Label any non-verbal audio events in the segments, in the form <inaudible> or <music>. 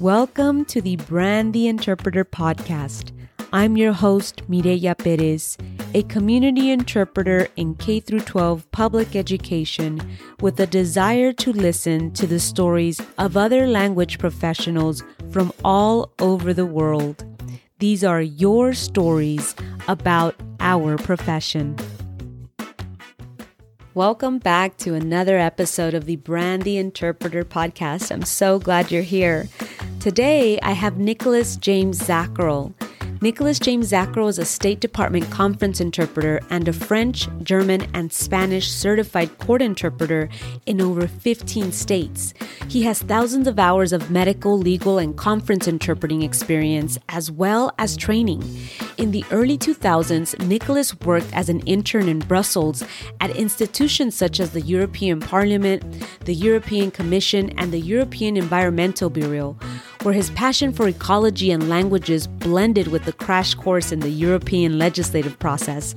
Welcome to the Brand the Interpreter podcast. I'm your host, Mireya Perez, a community interpreter in K 12 public education with a desire to listen to the stories of other language professionals from all over the world. These are your stories about our profession. Welcome back to another episode of the Brand the Interpreter podcast. I'm so glad you're here. Today, I have Nicholas James Zackerl. Nicholas James Zackerl is a State Department conference interpreter and a French, German, and Spanish certified court interpreter in over 15 states. He has thousands of hours of medical, legal, and conference interpreting experience, as well as training. In the early 2000s, Nicholas worked as an intern in Brussels at institutions such as the European Parliament, the European Commission, and the European Environmental Bureau where his passion for ecology and languages blended with the crash course in the European legislative process.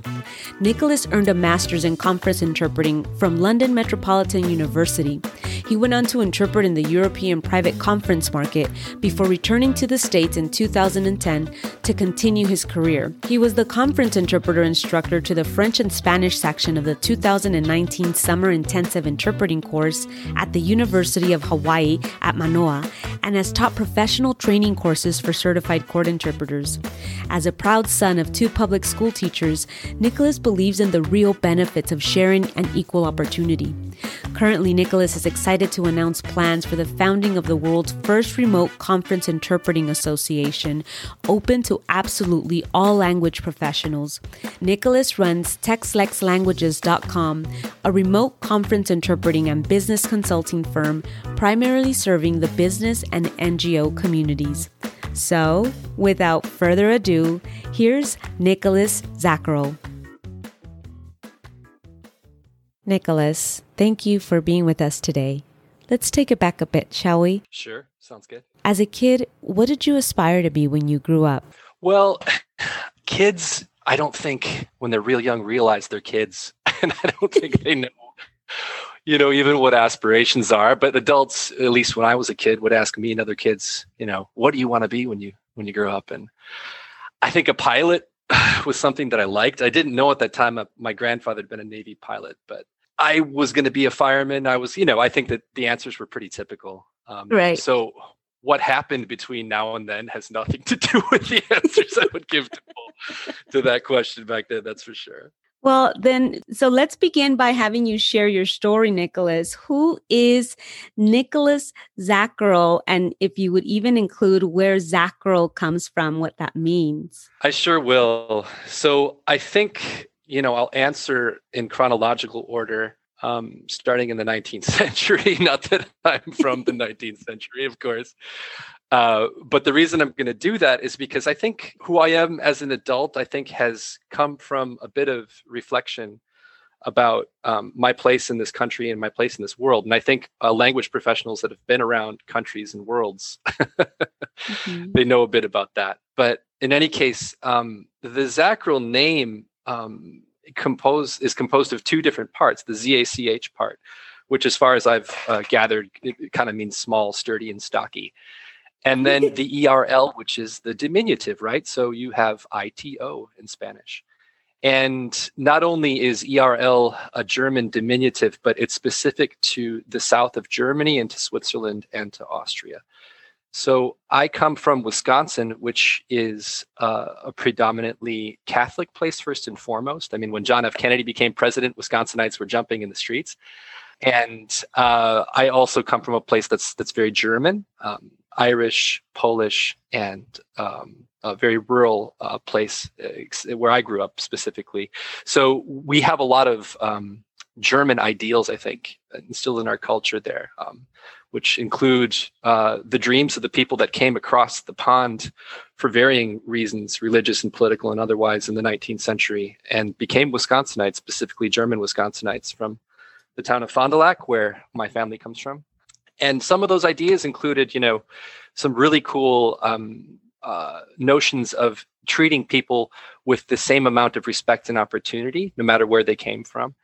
Nicholas earned a master's in conference interpreting from London Metropolitan University. He went on to interpret in the European private conference market before returning to the States in 2010 to continue his career. He was the conference interpreter instructor to the French and Spanish section of the 2019 Summer Intensive Interpreting course at the University of Hawaii at Manoa and has taught professional training courses for certified court interpreters. As a proud son of two public school teachers, Nicholas believes in the real benefits of sharing and equal opportunity. Currently, Nicholas is excited to announce plans for the founding of the world's first remote conference interpreting association, open to absolutely all language professionals. Nicholas runs TexLexLanguages.com, a remote conference interpreting and business consulting firm primarily serving the business and NGO communities. So, without further ado, here's Nicholas Zackerl. Nicholas, thank you for being with us today. Let's take it back a bit, shall we? Sure, sounds good. As a kid, what did you aspire to be when you grew up? Well, <laughs> kids, I don't think when they're real young realize they're kids, <laughs> and I don't think <laughs> they know, you know, even what aspirations are. But adults, at least when I was a kid, would ask me and other kids, you know, what do you want to be when you when you grow up? And I think a pilot <sighs> was something that I liked. I didn't know at that time my grandfather had been a Navy pilot, but I was going to be a fireman. I was, you know, I think that the answers were pretty typical. Um, right. So what happened between now and then has nothing to do <laughs> with the answers I would give to, to that question back then. That's for sure. Well, then, so let's begin by having you share your story, Nicholas. Who is Nicholas Zackerl? And if you would even include where Zackerl comes from, what that means. I sure will. So I think you know, I'll answer in chronological order, um, starting in the 19th <laughs> century. Not that I'm from the <laughs> 19th century, of course. Uh, but the reason I'm going to do that is because I think who I am as an adult, I think, has come from a bit of reflection about um, my place in this country and my place in this world. And I think uh, language professionals that have been around countries and worlds, mm-hmm. <laughs> they know a bit about that. But in any case, um, the Zackerl name um, composed is composed of two different parts. The ZACH part, which, as far as I've uh, gathered, it, it kind of means small, sturdy, and stocky. And then <laughs> the ERL, which is the diminutive, right? So you have ITO in Spanish. And not only is ERL a German diminutive, but it's specific to the south of Germany and to Switzerland and to Austria. So I come from Wisconsin, which is uh, a predominantly Catholic place, first and foremost. I mean, when John F. Kennedy became president, Wisconsinites were jumping in the streets. And uh, I also come from a place that's that's very German, um, Irish, Polish, and um, a very rural uh, place where I grew up specifically. So we have a lot of um, German ideals, I think, instilled in our culture there. Um, which include uh, the dreams of the people that came across the pond for varying reasons, religious and political and otherwise, in the 19th century, and became Wisconsinites, specifically German Wisconsinites from the town of Fond du Lac, where my family comes from. And some of those ideas included, you know, some really cool um, uh, notions of treating people with the same amount of respect and opportunity, no matter where they came from,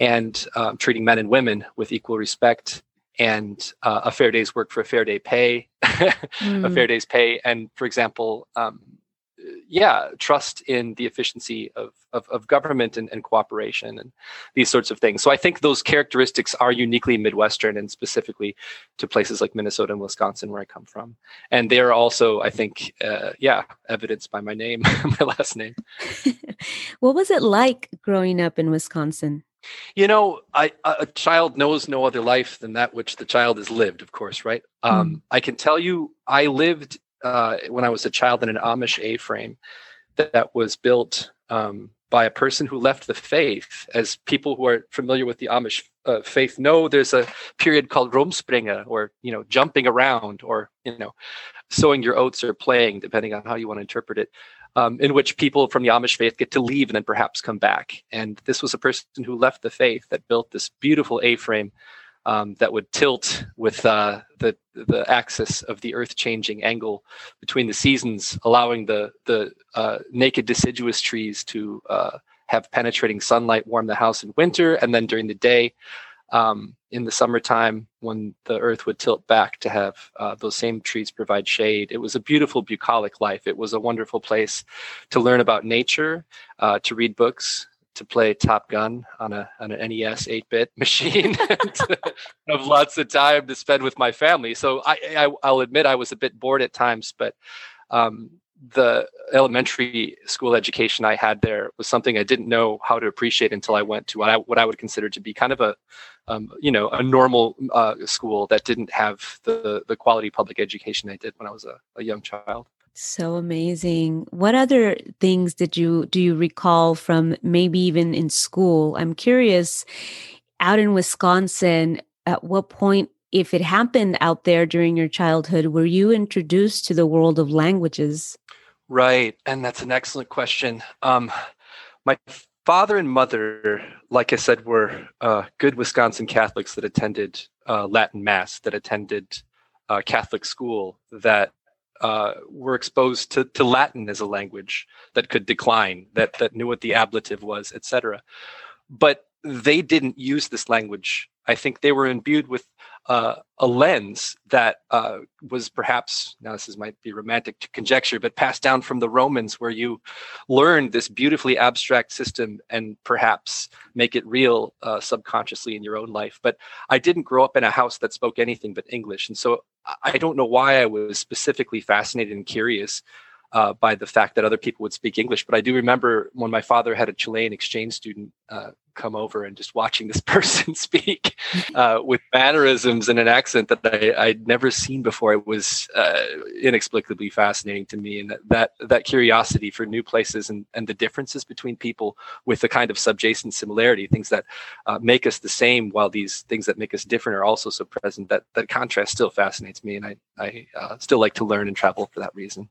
and um, treating men and women with equal respect and uh, a fair day's work for a fair day pay, mm. <laughs> a fair day's pay, and for example, um, yeah, trust in the efficiency of, of, of government and, and, cooperation and these sorts of things. So I think those characteristics are uniquely Midwestern and specifically to places like Minnesota and Wisconsin, where I come from. And they are also, I think, uh, yeah, evidenced by my name, <laughs> my last name. <laughs> what was it like growing up in Wisconsin? You know, I, a child knows no other life than that which the child has lived, of course, right? Mm. Um, I can tell you, I lived uh, when I was a child in an Amish A-frame that, that was built um, by a person who left the faith. As people who are familiar with the Amish uh, faith know, there's a period called Rumspringa, or you know, jumping around, or you know, sowing your oats or playing, depending on how you want to interpret it. Um, in which people from the Amish faith get to leave and then perhaps come back. And this was a person who left the faith that built this beautiful A-frame um, that would tilt with uh, the the axis of the Earth changing angle between the seasons, allowing the the uh, naked deciduous trees to uh, have penetrating sunlight warm the house in winter, and then during the day. Um, in the summertime, when the earth would tilt back to have uh, those same trees provide shade, it was a beautiful bucolic life. It was a wonderful place to learn about nature, uh, to read books, to play Top Gun on a on an NES 8-bit <laughs> machine <laughs> <laughs> have lots of time to spend with my family. So I, I will admit I was a bit bored at times, but um, the elementary school education I had there was something I didn't know how to appreciate until I went to what I, what I would consider to be kind of a, um, you know, a normal uh, school that didn't have the the quality public education I did when I was a, a young child. So amazing. What other things did you do you recall from maybe even in school? I'm curious out in Wisconsin, at what point if it happened out there during your childhood, were you introduced to the world of languages? Right. And that's an excellent question. Um, my father and mother, like I said, were uh, good Wisconsin Catholics that attended uh, Latin Mass, that attended uh, Catholic school, that uh, were exposed to, to Latin as a language that could decline, that that knew what the ablative was, etc. But they didn't use this language. I think they were imbued with uh, a lens that uh, was perhaps now this is, might be romantic to conjecture, but passed down from the Romans, where you learned this beautifully abstract system and perhaps make it real uh, subconsciously in your own life. But I didn't grow up in a house that spoke anything but English, and so I don't know why I was specifically fascinated and curious uh, by the fact that other people would speak English. But I do remember when my father had a Chilean exchange student uh, come over and just watching this <laughs> person speak uh, with mannerisms and an accent that I, would never seen before. It was uh, inexplicably fascinating to me, and that, that, that curiosity for new places and, and the differences between people with the kind of subjacent similarity, things that uh, make us the same, while these things that make us different are also so present. That that contrast still fascinates me, and I I uh, still like to learn and travel for that reason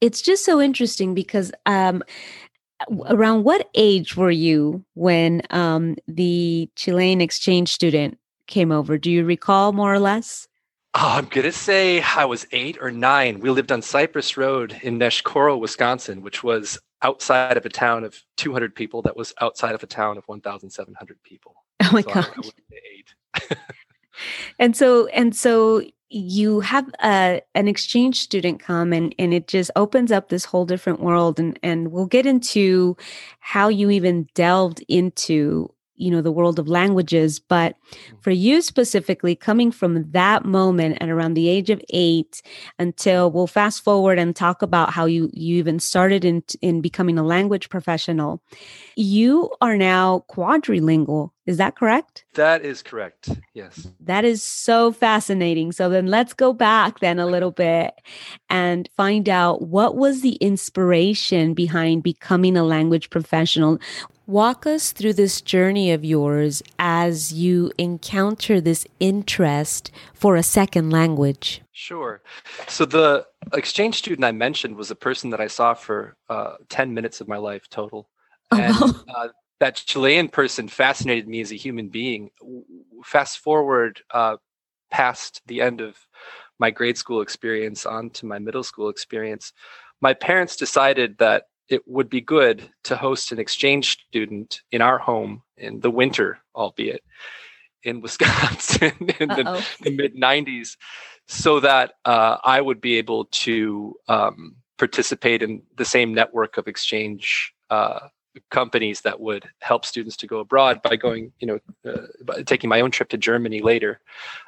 it's just so interesting because um, around what age were you when um, the Chilean exchange student came over? Do you recall more or less? Oh, I'm going to say I was eight or nine. We lived on Cypress Road in Neshkoro, Wisconsin, which was outside of a town of 200 people that was outside of a town of 1,700 people. Oh my so god! eight. <laughs> and so, and so you have a, an exchange student come and, and it just opens up this whole different world and, and we'll get into how you even delved into you know the world of languages but mm. for you specifically coming from that moment and around the age of eight until we'll fast forward and talk about how you you even started in in becoming a language professional you are now quadrilingual is that correct that is correct yes that is so fascinating so then let's go back then a little bit and find out what was the inspiration behind becoming a language professional Walk us through this journey of yours as you encounter this interest for a second language. Sure. So, the exchange student I mentioned was a person that I saw for uh, 10 minutes of my life total. <laughs> And uh, that Chilean person fascinated me as a human being. Fast forward uh, past the end of my grade school experience on to my middle school experience, my parents decided that it would be good to host an exchange student in our home in the winter, albeit in <laughs> Wisconsin in the, the, mid 90s so that uh, I would be able to um, participate in the same network of exchange uh, companies that would help students to go abroad by going, you know, uh, taking my own trip to Germany later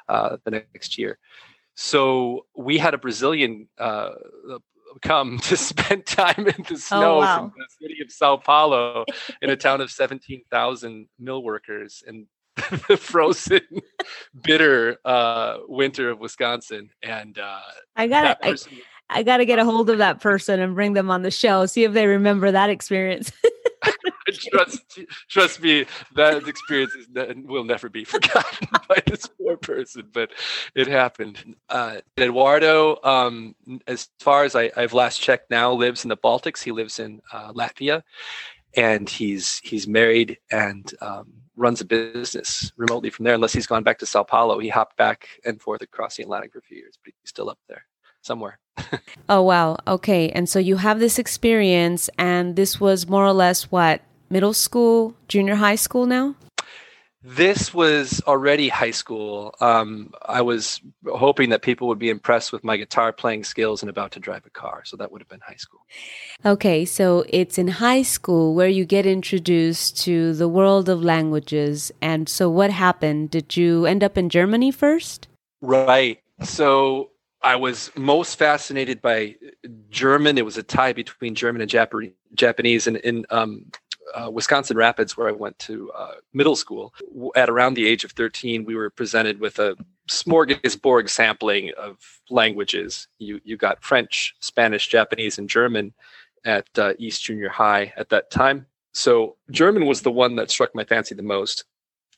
uh, the next year. So we had a Brazilian uh, come to <laughs> spend time in the oh, snow oh, wow. the city of Sao Paulo in a <laughs> town of 17,000 mill workers and the <laughs> frozen, bitter uh, winter of Wisconsin. And uh, I got it. I got to get a hold of that person and bring them on the show, see if they remember that experience. <laughs> trust, trust me, that experience is, will never be <laughs> forgotten by this poor person, but it happened. Uh, Eduardo, um, as far as I, have last checked now, lives in the Baltics. He lives in uh, Latvia, and he's he's married and um, runs a business remotely from there. Unless he's gone back to Sao Paulo, he hopped back and forth across the Atlantic for a few years, but he's still up there somewhere. <laughs> oh wow. Okay. And so you have this experience and this was more or less what middle school, junior high school now? This was already high school. Um, I was hoping that people would be impressed with my guitar playing skills and about to drive a car. So that would have been high school. Okay, so it's in high school where you get introduced to the world of languages. And so what happened? Did you end up in Germany first? Right. So I was most fascinated by German. It was a tie between German and Japanese. And in um, uh, Wisconsin Rapids, where I went to uh, middle school, at around the age of 13, we were presented with a smorgasbord sampling of languages. You, you got French, Spanish, Japanese, and German at uh, East Junior High at that time. So German was the one that struck my fancy the most.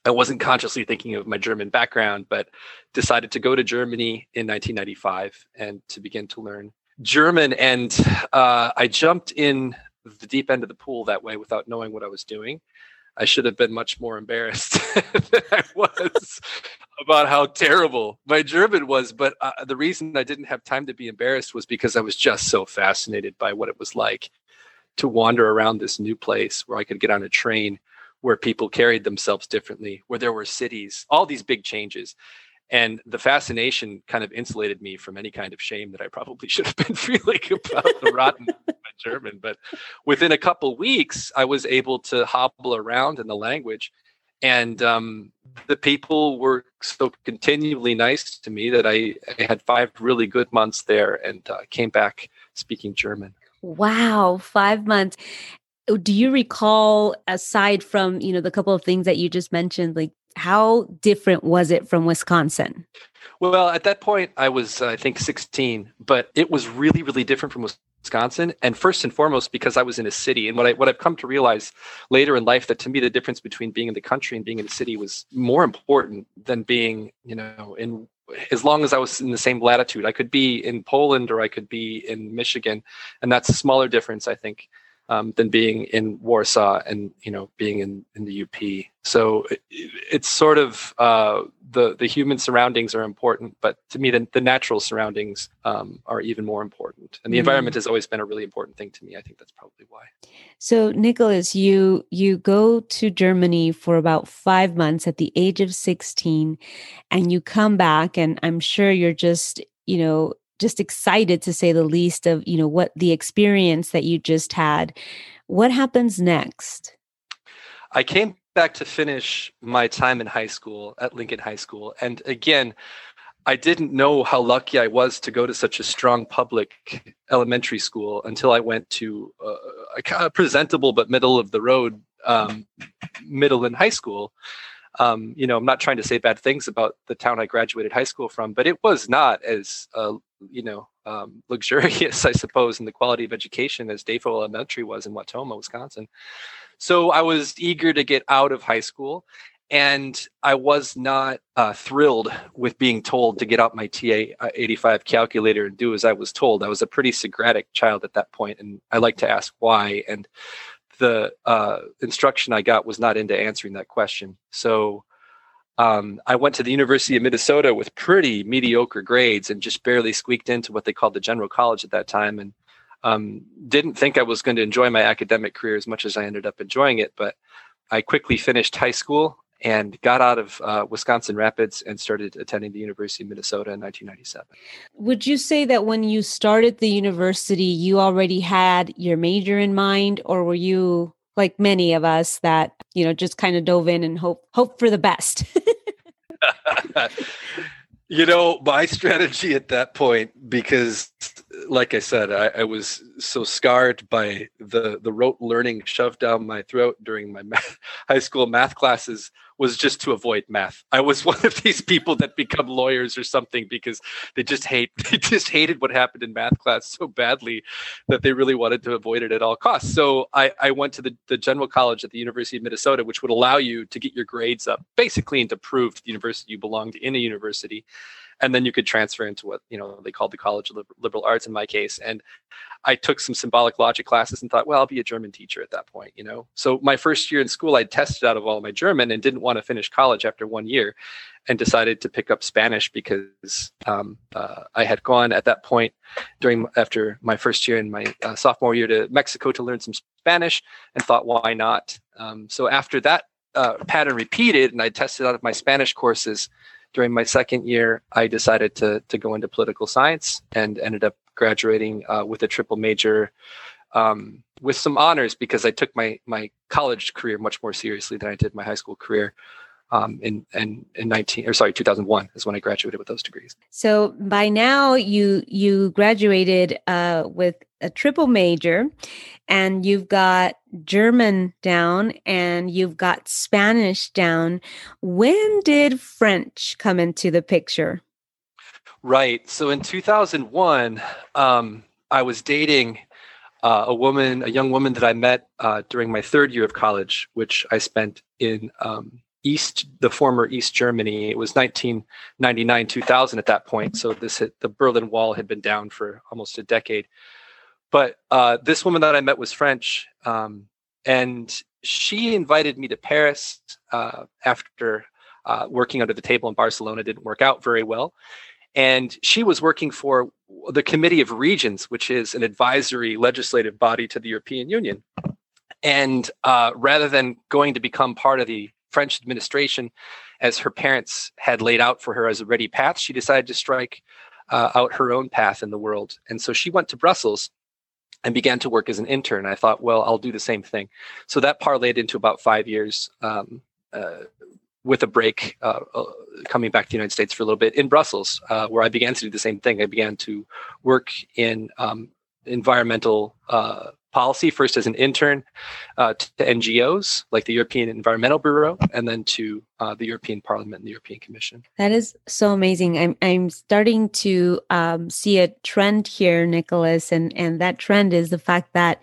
I wasn't consciously thinking of my German background, but decided to go to Germany in 1995 and to begin to learn German. And uh, I jumped in the deep end of the pool that way without knowing what I was doing. I should have been much more embarrassed <laughs> than I was about how terrible my German was. But uh, the reason I didn't have time to be embarrassed was because I was just so fascinated by what it was like to wander around this new place where I could get on a train where people carried themselves differently, where there were cities, all these big changes. And the fascination kind of insulated me from any kind of shame that I probably should have been <laughs> feeling about the rotten <laughs> German. But within a couple weeks, I was able to hobble around in the language. And um, the people were so continually nice to me that I, I had five really good months there and uh, came back speaking German. Wow, five months do you recall aside from you know the couple of things that you just mentioned like how different was it from wisconsin well at that point i was i think 16 but it was really really different from wisconsin. And first and foremost because i was in a city and what i what i've come to realize later in life that to me the difference between being in the country and being in a city was more important than being you know in as long as I was in the same latitude, I could be in Poland or I could be in Michigan, and that's a smaller difference, I think, um, than being in Warsaw and you know being in, in the UP. So it, it's sort of uh, the the human surroundings are important, but to me the, the natural surroundings um, are even more important. And the mm environment has always been a really important thing to me. I think that's probably why. So Nicholas, you you go to Germany for about five months at the age of sixteen, and you come back, and I'm sure you're just you know just excited to say the least of you know what the experience that you just had. What happens next? I came back to finish my time in high school at lincoln high school and again i didn't know how lucky i was to go to such a strong public elementary school until i went to a, a presentable but middle of the road um, middle and high school. Um, you know, I'm not trying to say bad things about the town I graduated high school from, but it was not as uh, you know um, luxurious, <laughs> I suppose, in the quality of education as Dayville Elementary was in Wautoma, Wisconsin. So I was eager to get out of high school, and I was not uh, thrilled with being told to get out my TI uh, 85 calculator and do as I was told. I was a pretty Socratic child at that point, and I like to ask why. And the uh, instruction I got was not into answering that question. So um, I went to the University of Minnesota with pretty mediocre grades and just barely squeaked into what they called the general college at that time. And um, didn't think I was going to enjoy my academic career as much as I ended up enjoying it. But I quickly finished high school and got out of uh, Wisconsin Rapids and started attending the University of Minnesota in 1997. Would you say that when you started the university, you already had your major in mind, or were you like many of us that you know just kind of dove in and hope hope for the best? <laughs> <laughs> you know, my strategy at that point, because like I said, I, I, was so scarred by the the rote learning shoved down my throat during my math, <laughs> high school math classes was just to avoid math. I was <laughs> one of these people that become lawyers or something because they just hate <laughs> they just hated what happened in math class so badly that they really wanted to avoid it at all costs. So I, I went to the, the general college at the University of Minnesota, which would allow you to get your grades up basically and to prove to the university you belonged in a university and then you could transfer into what you know they called the college of liberal arts in my case and i took some symbolic logic classes and thought well i'll be a german teacher at that point you know? So my first year in school i tested out of all my german and didn't want to finish college after one year and decided to pick up spanish because um, uh, i had gone at that point during after my first year in my uh, sophomore year to mexico to learn some spanish and thought why not? Um, so after that uh, pattern repeated and i tested out of my spanish courses during my second year, I decided to to go into political science and ended up graduating uh, with a triple major um, with some honors because I took my my college career much more seriously than I did my high school career um, in, in in 19 or sorry 2001 is when I graduated with those degrees. So by now you you graduated uh, with a triple major, and you've got German down and you've got Spanish down. When did French come into the picture? Right. So in 2001, um, I was dating uh, a woman, a young woman that I met uh, during my third year of college, which I spent in um, East, the former East Germany. It was 1999, 2000 at that point. So this had, the Berlin Wall had been down for almost a decade. But uh, this woman that I met was French, um, and she invited me to Paris uh, after uh, working under the table in Barcelona didn't work out very well. And she was working for the Committee of Regions, which is an advisory legislative body to the European Union. And uh, rather than going to become part of the French administration, as her parents had laid out for her as a ready path, she decided to strike uh, out her own path in the world. And so she went to Brussels and began to work as an intern. I thought, well, I'll do the same thing. So that parlayed into about five years um, uh, with a break uh, uh, coming back to the United States for a little bit in Brussels, uh, where I began to do the same thing. I began to work in um, environmental uh, policy, first as an intern uh, to NGOs like the European Environmental Bureau, and then to uh, the European Parliament and the European Commission. That is so amazing. I'm I'm starting to um, see a trend here, Nicholas, and and that trend is the fact that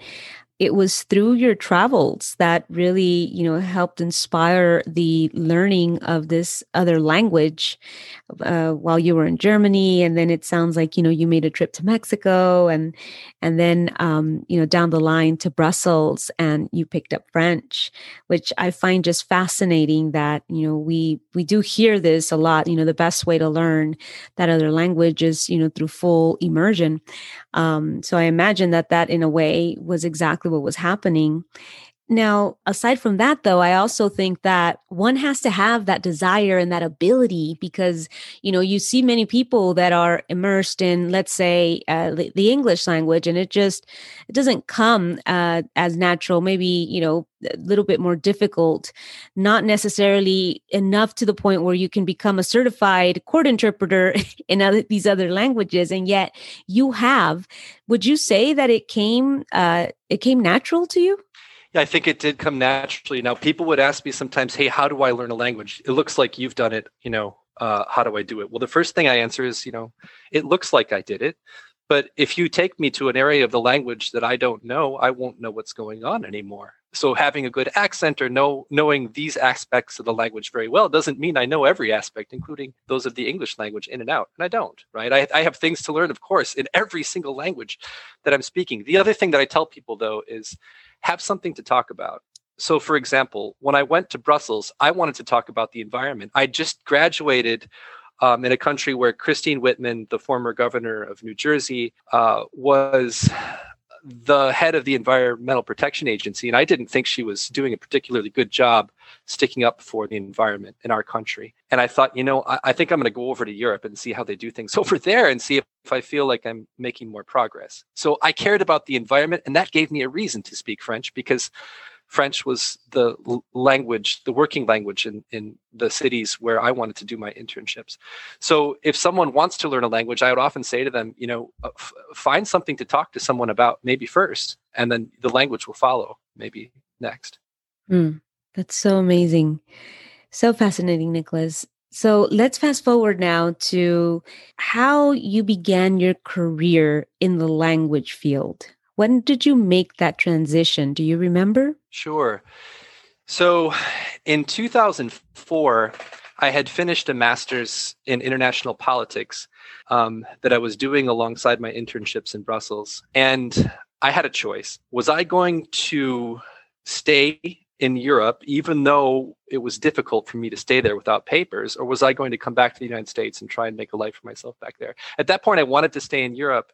it was through your travels that really you know helped inspire the learning of this other language uh, while you were in germany. And then it sounds like you know you made a trip to mexico and and then um, you know down the line to brussels and you picked up french which i find just fascinating that you know we we do hear this a lot. You know the best way to learn that other language is you know through full immersion. Um, so i imagine that that in a way was exactly exactly what was happening. Now, aside from that, though, I also think that one has to have that desire and that ability because, you know, you see many people that are immersed in, let's say, uh, the English language, and it just it doesn't come uh, as natural. Maybe you know, a little bit more difficult, not necessarily enough to the point where you can become a certified court interpreter <laughs> in other, these other languages, and yet you have. Would you say that it came uh, it came natural to you? Yeah, I think it did come naturally. Now, people would ask me sometimes, "Hey, how do I learn a language?" It looks like you've done it. You know, uh, how do I do it? Well, the first thing I answer is, you know, it looks like I did it. But if you take me to an area of the language that I don't know, I won't know what's going on anymore. So having a good accent or know knowing these aspects of the language very well doesn't mean I know every aspect, including those of the English language in and out. And I don't, right? I, I have things to learn, of course, in every single language that I'm speaking. The other thing that I tell people though is have something to talk about. So, for example, when I went to Brussels, I wanted to talk about the environment. I just graduated um, in a country where Christine Whitman, the former governor of New Jersey, uh, was the head of the Environmental Protection Agency, and I didn't think she was doing a particularly good job sticking up for the environment in our country. And I thought, you know, I, I think I'm going to go over to Europe and see how they do things <laughs> over there and see if, if I feel like I'm making more progress. So I cared about the environment, and that gave me a reason to speak French because French was the language, the working language in, in the cities where I wanted to do my internships. So if someone wants to learn a language, I would often say to them, you know, uh, f- find something to talk to someone about maybe first, and then the language will follow maybe next. Mm, that's so amazing. So fascinating, Nicholas. So let's fast forward now to how you began your career in the language field. When did you make that transition? Do you remember? Sure. So in 2004, I had finished a master's in international politics um, that I was doing alongside my internships in Brussels. And I had a choice. Was I going to stay in Europe, even though it was difficult for me to stay there without papers, or was I going to come back to the United States and try and make a life for myself back there? At that point, I wanted to stay in Europe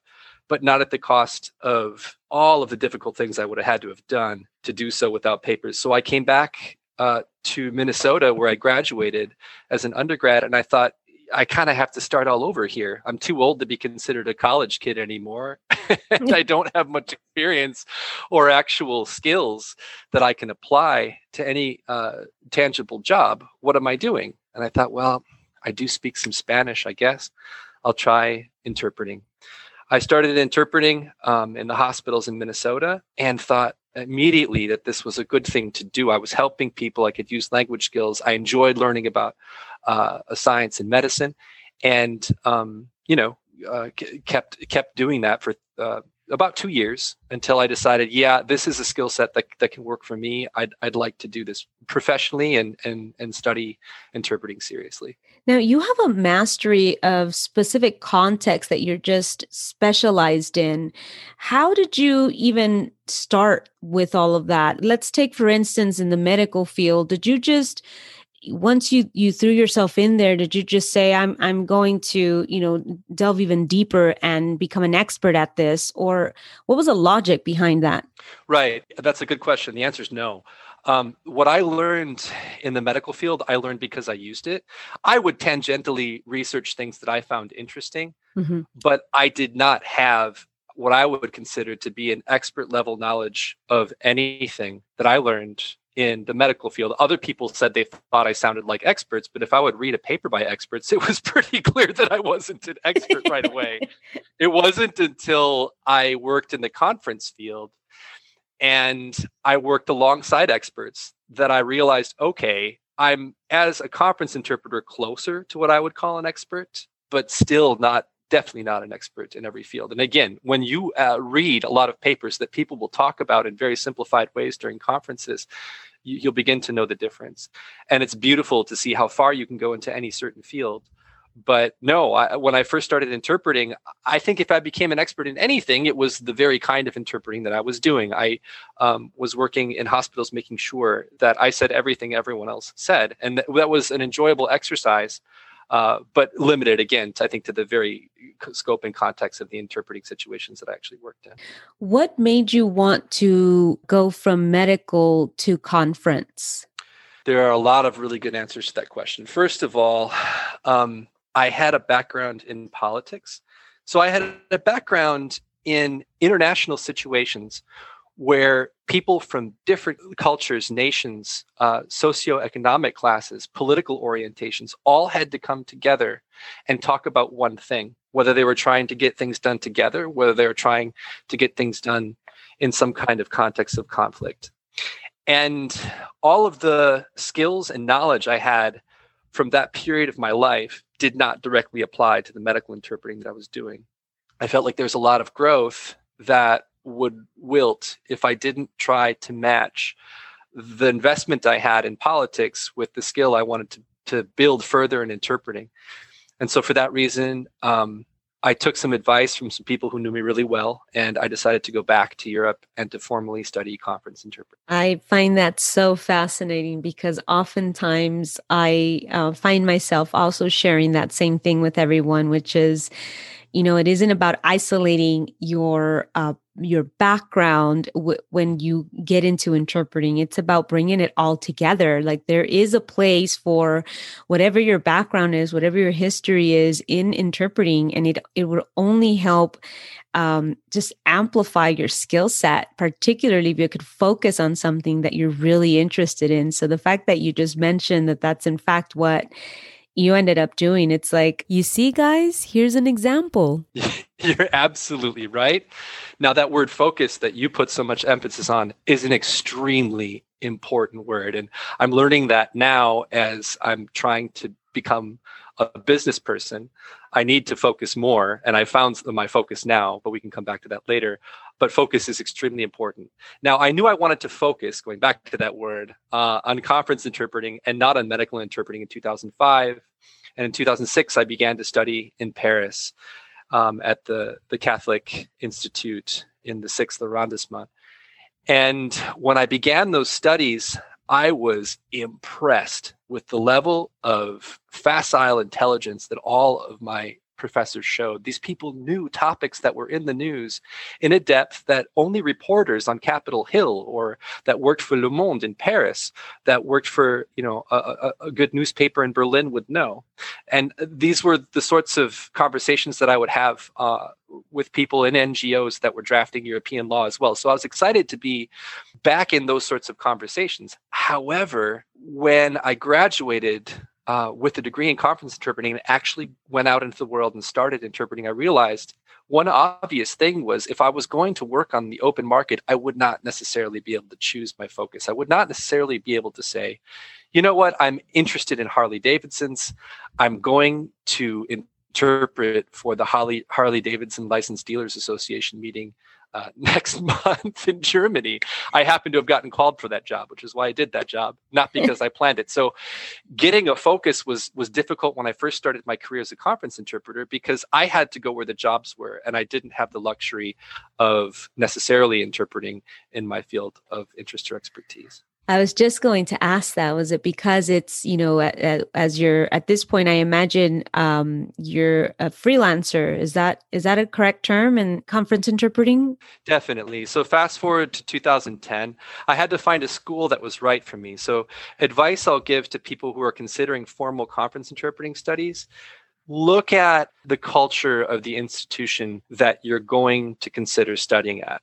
but not at the cost of all of the difficult things I would have had to have done to do so without papers. So I came back uh, to Minnesota where I graduated as an undergrad, and I thought, I kind of have to start all over here. I'm too old to be considered a college kid anymore. and <laughs> I <laughs> don't have much experience or actual skills that I can apply to any uh, tangible job. What am I doing? And I thought, well, I do speak some Spanish, I guess. I'll try interpreting. I started interpreting um, in the hospitals in Minnesota and thought immediately that this was a good thing to do. I was helping people. I could use language skills. I enjoyed learning about uh, science and medicine, and um, you know, uh, kept kept doing that for uh, about two years until I decided, yeah, this is a skill set that, that can work for me. I'd, I'd like to do this professionally and, and, and study interpreting seriously. Now, you have a mastery of specific context that you're just specialized in. How did you even start with all of that? Let's take, for instance, in the medical field, did you just once you you threw yourself in there did you just say i'm i'm going to you know delve even deeper and become an expert at this or what was the logic behind that? Right. That's a good question. The answer is no. Um, what i learned in the medical field i learned because i used it. I would tangentially research things that i found interesting mm-hmm. but i did not have what i would consider to be an expert level knowledge of anything that i learned in the medical field. Other people said they thought I sounded like experts, but if I would read a paper by experts, <laughs> it was pretty clear that I wasn't an expert right away. <laughs> it wasn't until I worked in the conference field and I worked alongside experts that I realized okay, I'm as a conference interpreter closer to what I would call an expert, but still not definitely not an expert in every field. And again, when you uh, read a lot of papers that people will talk about in very simplified ways during conferences, you, will begin to know the difference. And it's beautiful to see how far you can go into any certain field. But no, I, when I first started interpreting, I think if I became an expert in anything, it was the very kind of interpreting that I was doing. I um, was working in hospitals, making sure that I said everything everyone else said, and that was an enjoyable exercise uh, but limited again, to, I think, to the very scope and context of the interpreting situations that I actually worked in. What made you want to go from medical to conference? There are a lot of really good answers to that question. First of all, um, I had a background in politics. So I had a background in international situations where people from different cultures, nations, uh, socioeconomic classes, political orientations all had to come together and talk about one thing, whether they were trying to get things done together, whether they were trying to get things done in some kind of context of conflict. And all of the skills and knowledge I had from that period of my life did not directly apply to the medical interpreting that I was doing. I felt like there was a lot of growth that would wilt if I didn't try to match the investment I had in politics with the skill I wanted to, to build further in interpreting. And so, for that reason, um, I took some advice from some people who knew me really well, and I decided to go back to Europe and to formally study conference interpreting. I find that so fascinating because oftentimes I uh, find myself also sharing that same thing with everyone, which is you know it isn't about isolating your uh, your background w- when you get into interpreting. It's about bringing it all together. Like there is a place for whatever your background is whatever your history is in interpreting and it it will only help um, just amplify your skill set particularly if you could focus on something that you're really interested in. So the fact that you just mentioned that that's in fact what you ended up doing. It's like, you see, guys, here's an example. <laughs> You're absolutely right. Now, that word focus that you put so much emphasis on is an extremely important word. And I'm learning that now as I'm trying to become a business person. I need to focus more. And I found my focus now, but we can come back to that later but focus is extremely important. Now, I knew I wanted to focus, going back to that word, uh, on conference interpreting and not on medical interpreting in 2005. And in 2006, I began to study in Paris um, at the, the Catholic Institute in the sixth arrondissement. And when I began those studies, I was impressed with the level of facile intelligence that all of my professors showed. These people knew topics that were in the news in a depth that only reporters on Capitol Hill or that worked for Le Monde in Paris, that worked for you know a, a, a good newspaper in Berlin would know. And these were the sorts of conversations that I would have uh, with people in NGOs that were drafting European law as well. So I was excited to be back in those sorts of conversations. However, when I graduated uh, with a degree in conference interpreting and actually went out into the world and started interpreting, I realized one obvious thing was if I was going to work on the open market, I would not necessarily be able to choose my focus. I would not necessarily be able to say, you know what, I'm interested in Harley Davidsons. I'm going to interpret for the Harley, Harley Davidson Licensed Dealers Association meeting uh, <laughs> next month in Germany. I happen to have gotten called for that job, which is why I did that job, not <laughs> because I planned it. So, getting a focus was was difficult when I first started my career as a conference interpreter because I had to go where the jobs were, and I didn't have the luxury of necessarily interpreting in my field of interest or expertise. I was just going to ask that. Was it because it's, you know, as you're at this point, I imagine um, you're a freelancer. Is that is that a correct term in conference interpreting? Definitely. So fast forward to 2010, I had to find a school that was right for me. So advice I'll give to people who are considering formal conference interpreting studies look at the culture of the institution that you're going to consider studying at.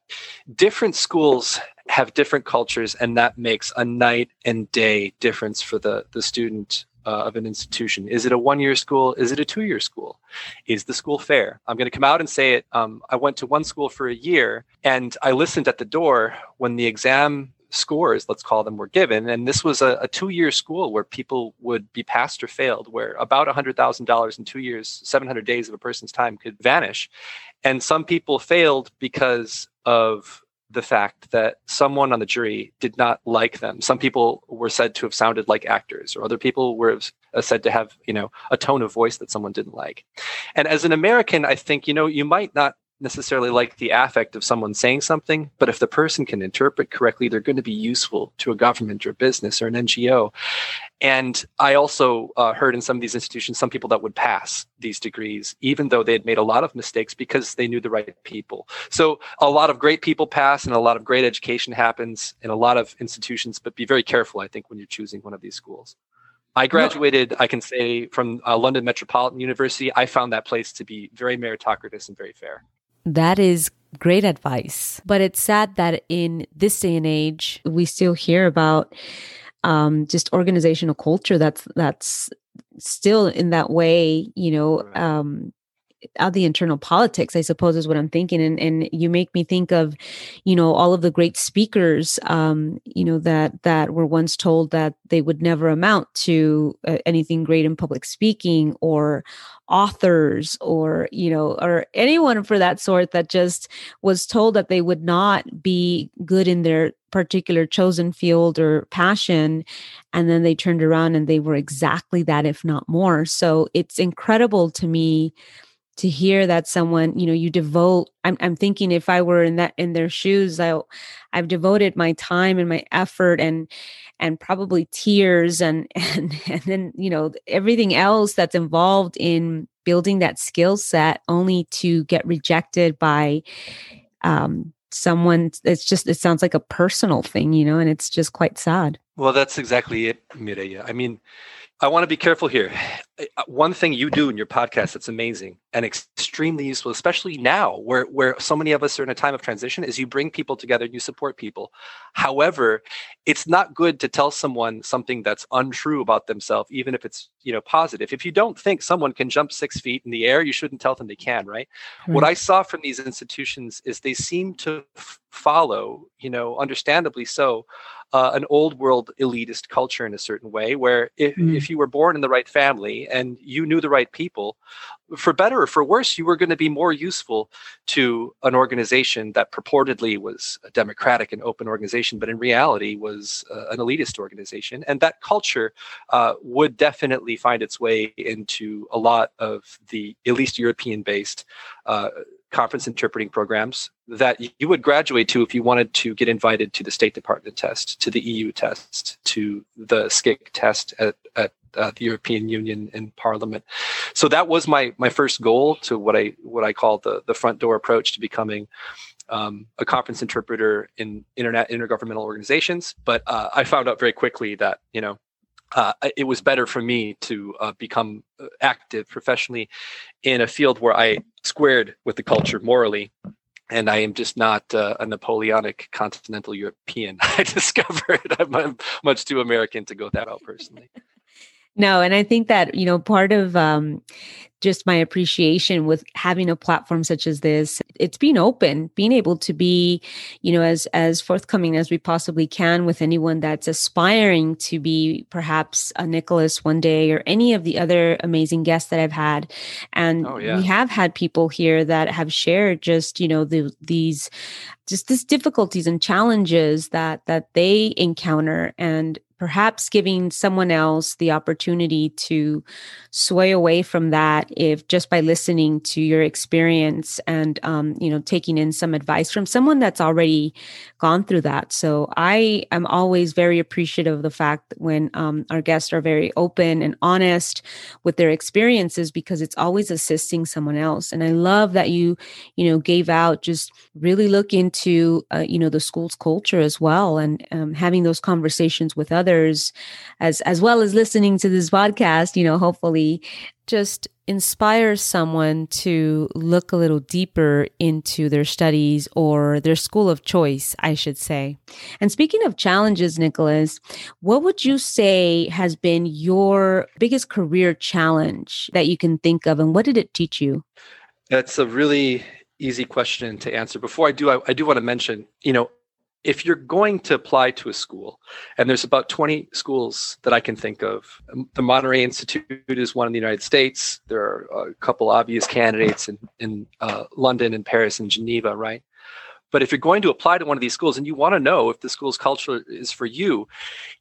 Different schools have different cultures, and that makes a night and day difference for the, the student uh, of an institution. Is it a one year school? Is it a two year school? Is the school fair? I'm going to come out and say it. Um, I went to one school for a year and I listened at the door when the exam scores, let's call them, were given. And this was a, a two year school where people would be passed or failed, where about $100,000 in two years, 700 days of a person's time could vanish. And some people failed because of the fact that someone on the jury did not like them. Some people were said to have sounded like actors, or other people were uh, said to have, you know, a tone of voice that someone didn't like. And as an American, I think, you know, you might not necessarily like the affect of someone saying something, but if the person can interpret correctly, they're going to be useful to a government or a business or an NGO. And I also uh, heard in some of these institutions, some people that would pass these degrees, even though they had made a lot of mistakes because they knew the right people. So a lot of great people pass and a lot of great education happens in a lot of institutions, but be very careful, I think, when you're choosing one of these schools. I graduated, I can say, from uh, London Metropolitan University. I found that place to be very meritocratic and very fair. That is great advice. But it's sad that in this day and age, we still hear about um, just organizational culture that's that's still in that way, you know, um, of the internal politics, I suppose is what I'm thinking. And and you make me think of, you know, all of the great speakers, um, you know, that that were once told that they would never amount to uh, anything great in public speaking or authors or you know or anyone for that sort that just was told that they would not be good in their particular chosen field or passion and then they turned around and they were exactly that if not more. So it's incredible to me to hear that someone you know you devote I'm, I'm thinking if i were in that in their shoes i i've devoted my time and my effort and and probably tears and <laughs> and and then you know everything else that's involved in building that skill set only to get rejected by um, someone it's just it sounds like a personal thing you know and it's just quite sad well that's exactly it mireya i mean I want to be careful here. Uh, one thing you do in your podcast that's amazing and extremely useful, especially now where, where so many of us are in a time of transition, is you bring people together and you support people. However, it's not good to tell someone something that's untrue about themselves, even if it's you know positive. If you don't think someone can jump six feet in the air, you shouldn't tell them they can, right? right. What I saw from these institutions is they seem to f- follow, you know, understandably so, uh, an old world elitist culture in a certain way, where if, mm. if you were born in the right family and you knew the right people, for better or for worse, you were going to be more useful to an organization that purportedly was a democratic and open organization, but in reality was uh, an elitist organization. And that culture uh, would definitely find its way into a lot of the at least European based uh, conference interpreting programs that you would graduate to if you wanted to get invited to the State Department test, to the EU test, to the SCIC test at, at uh, the European Union and Parliament. So that was my my first goal to what I what I call the the front door approach to becoming um, a conference interpreter in internet intergovernmental organizations. But uh, I found out very quickly that you know uh, it was better for me to uh, become uh, active professionally in a field where I squared with the culture morally. And I am just not uh, a Napoleonic continental European. <laughs> I discovered <laughs> I'm, I'm much too American to go that route personally. No, and I think that, you know, part of um, just my appreciation with having a platform such as this, it's being open, being able to be, you know, as as forthcoming as we possibly can with anyone that's aspiring to be perhaps a Nicholas one day or any of the other amazing guests that I've had. And oh, yeah. we have had people here that have shared just, you know, the, these just these difficulties and challenges that that they encounter and perhaps giving someone else the opportunity to sway away from that if just by listening to your experience and um, you know taking in some advice from someone that's already gone through that. So i am always very appreciative of the fact when um, our guests are very open and honest with their experiences because it's always assisting someone else. And i love that you you know gave out just really look into uh, you know the school's culture as well and um, having those conversations with others others as as well as listening to this podcast you know hopefully just inspires someone to look a little deeper into their studies or their school of choice, I should say. And speaking of challenges, Nicholas, what would you say has been your biggest career challenge that you can think of, and what did it teach you? That's a really easy question to answer. Before I do, I, I do want to mention, you know, if you're going to apply to a school, and there's about 20 schools that I can think of, um, the Monterey Institute is one in the United States. There are a couple obvious candidates in, in uh, London and Paris and Geneva, right? But if you're going to apply to one of these schools and you want to know if the school's culture is for you,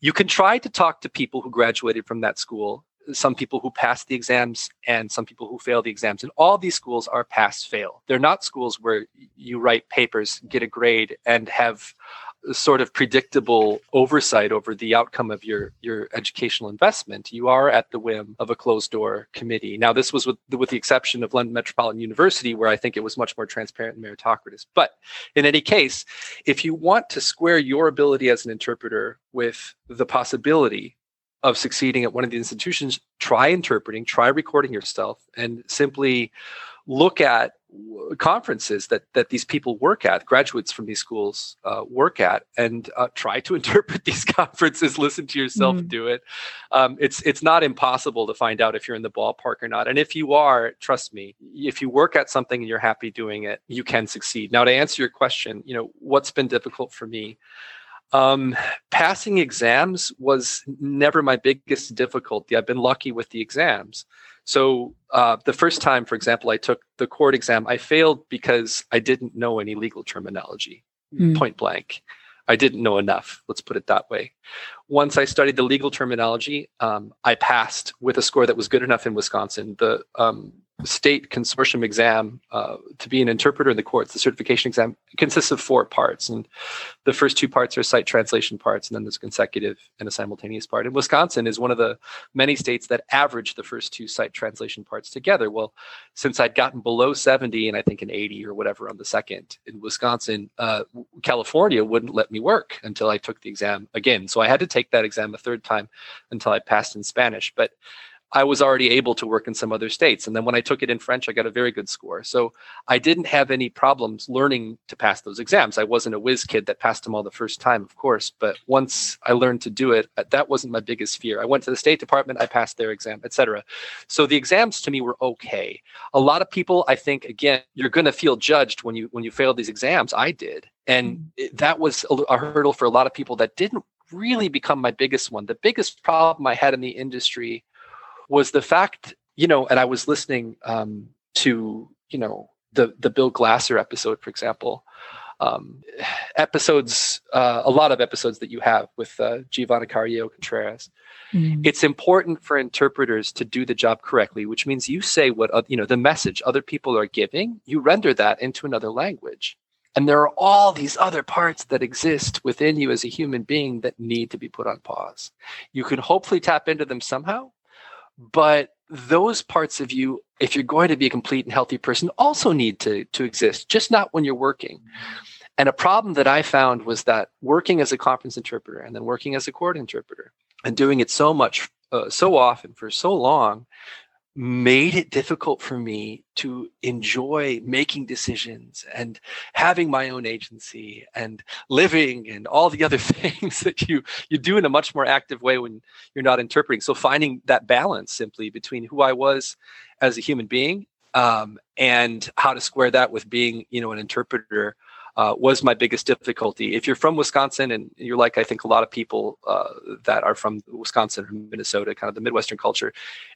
you can try to talk to people who graduated from that school some people who pass the exams and some people who fail the exams. And all these schools are pass fail. They're not schools where you write papers, get a grade, and have sort of predictable oversight over the outcome of your your educational investment you are at the whim of a closed door committee now this was with, with the exception of london metropolitan university where i think it was much more transparent and meritocratic but in any case if you want to square your ability as an interpreter with the possibility of succeeding at one of the institutions, try interpreting, try recording yourself, and simply look at conferences that that these people work at graduates from these schools uh, work at and uh, try to <laughs> interpret these conferences listen to yourself mm. do it um, it's it's not impossible to find out if you're in the ballpark or not and if you are trust me if you work at something and you're happy doing it you can succeed now to answer your question you know what's been difficult for me um, passing exams was never my biggest difficulty. I've been lucky with the exams. So uh, the first time, for example, I took the court exam, I failed because I didn't know any legal terminology, mm. point blank. I didn't know enough. Let's put it that way. Once I studied the legal terminology, um, I passed with a score that was good enough in Wisconsin. The um, state consortium exam uh, to be an interpreter in the courts, the certification exam consists of four parts. And the first two parts are sight translation parts, and then there's a consecutive and a simultaneous part. And Wisconsin is one of the many states that average the first two sight translation parts together. Well, since I'd gotten below 70 and I think an 80 or whatever on the second in Wisconsin, uh, California wouldn't let me work until I took the exam again. So I had to take that exam a third time until I passed in Spanish. But I was already able to work in some other states. And then when I took it in French, I got a very good score. So I didn't have any problems learning to pass those exams. I wasn't a whiz kid that passed them all the first time, of course. But once I learned to do it, uh, that wasn't my biggest fear. I went to the State Department, I passed their exam, etc. So the exams to me were okay. A lot of people, I think, again, you're going to feel judged when you when you fail these exams. I did, and mm. that was a, a hurdle for a lot of people that didn't really become my biggest one. The biggest problem I had in the industry was the fact, you know, and I was listening um, to, you know, the the Bill Glasser episode, for example, um, episodes, uh, a lot of episodes that you have with uh, Giovanna Carriero-Contreras. Mm. It's important for interpreters to do the job correctly, which means you say what you know the message other people are giving. You render that into another language, and there are all these other parts that exist within you as a human being that need to be put on pause. You can hopefully tap into them somehow, but those parts of you if you're going to be a complete and healthy person also need to to exist just not when you're working. And a problem that i found was that working as a conference interpreter and then working as a court interpreter and doing it so much uh, so often for so long made it difficult for me to enjoy making decisions and having my own agency and living and all the other <laughs> things that you you do in a much more active way when you're not interpreting. So finding that balance simply between who i was as a human being um, and how to square that with being you know an interpreter uh, was my biggest difficulty. If you're from Wisconsin and you're like, I think a lot of people uh, that are from Wisconsin or Minnesota, kind of the Midwestern culture,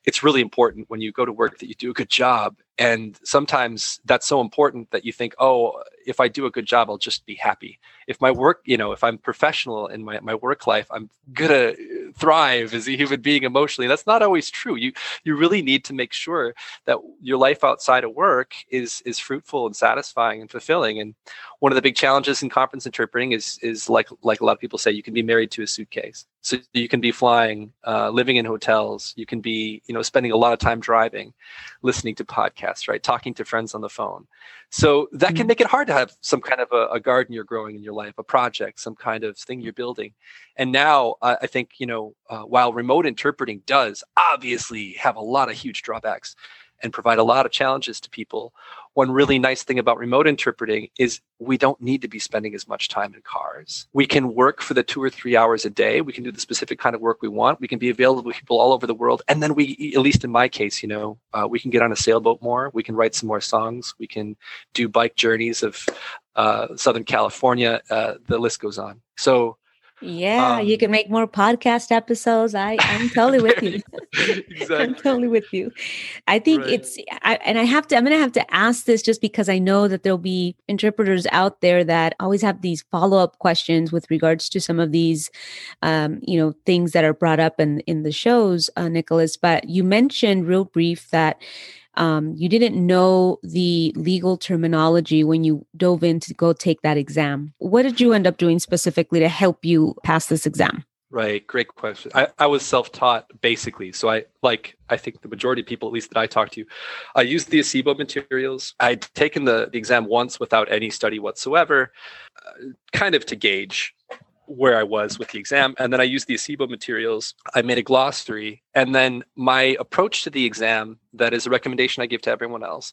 it's really important when you go to work that you do a good job and sometimes that's so important that you think oh if i do a good job i'll just be happy. If my work you know if i'm professional in my, my work life i'm gonna thrive as a human being emotionally. That's not always true. You you really need to make sure that your life outside of work is is fruitful and satisfying and fulfilling. And one of the big challenges in conference interpreting is is like like a lot of people say you can be married to a suitcase so you can be flying uh, living in hotels. You can be you know spending a lot of time driving listening to podcasts right? Talking to friends on the phone. So that can mm-hmm. make it hard to have some kind of a, a, garden you're growing in your life a project some kind of thing you're building. And now uh, i think you know uh, while remote interpreting does obviously have a lot of huge drawbacks and provide a lot of challenges to people. One really nice thing about remote interpreting is we don't need to be spending as much time in cars. We can work for the two or three hours a day. We can do the specific kind of work we want. We can be available to people all over the world. And then we, at least in my case, you know, uh, we can get on a sailboat more. We can write some more songs. We can do bike journeys of uh, Southern California. Uh, the list goes on. So yeah, um, you can make more podcast episodes. I, I'm totally with you. <laughs> exactly. I'm totally with you. I think right. it's, I, and I have to, I'm going to have to ask this just because I know that there'll be interpreters out there that always have these follow up questions with regards to some of these, um, you know, things that are brought up in, in the shows, uh, Nicholas. But you mentioned real brief that um, you didn't know the legal terminology when you dove in to go take that exam. What did you end up doing specifically to help you pass this exam? Right, great question. I, I was self-taught basically, so I like I think the majority of people, at least that I talked to, I used the ACEBO materials. I'd taken the, the exam once without any study whatsoever, uh, kind of to gauge where I was with the exam. And then I used the ACEBO materials. I made a glossary. And then my approach to the exam, that is a recommendation I give to everyone else,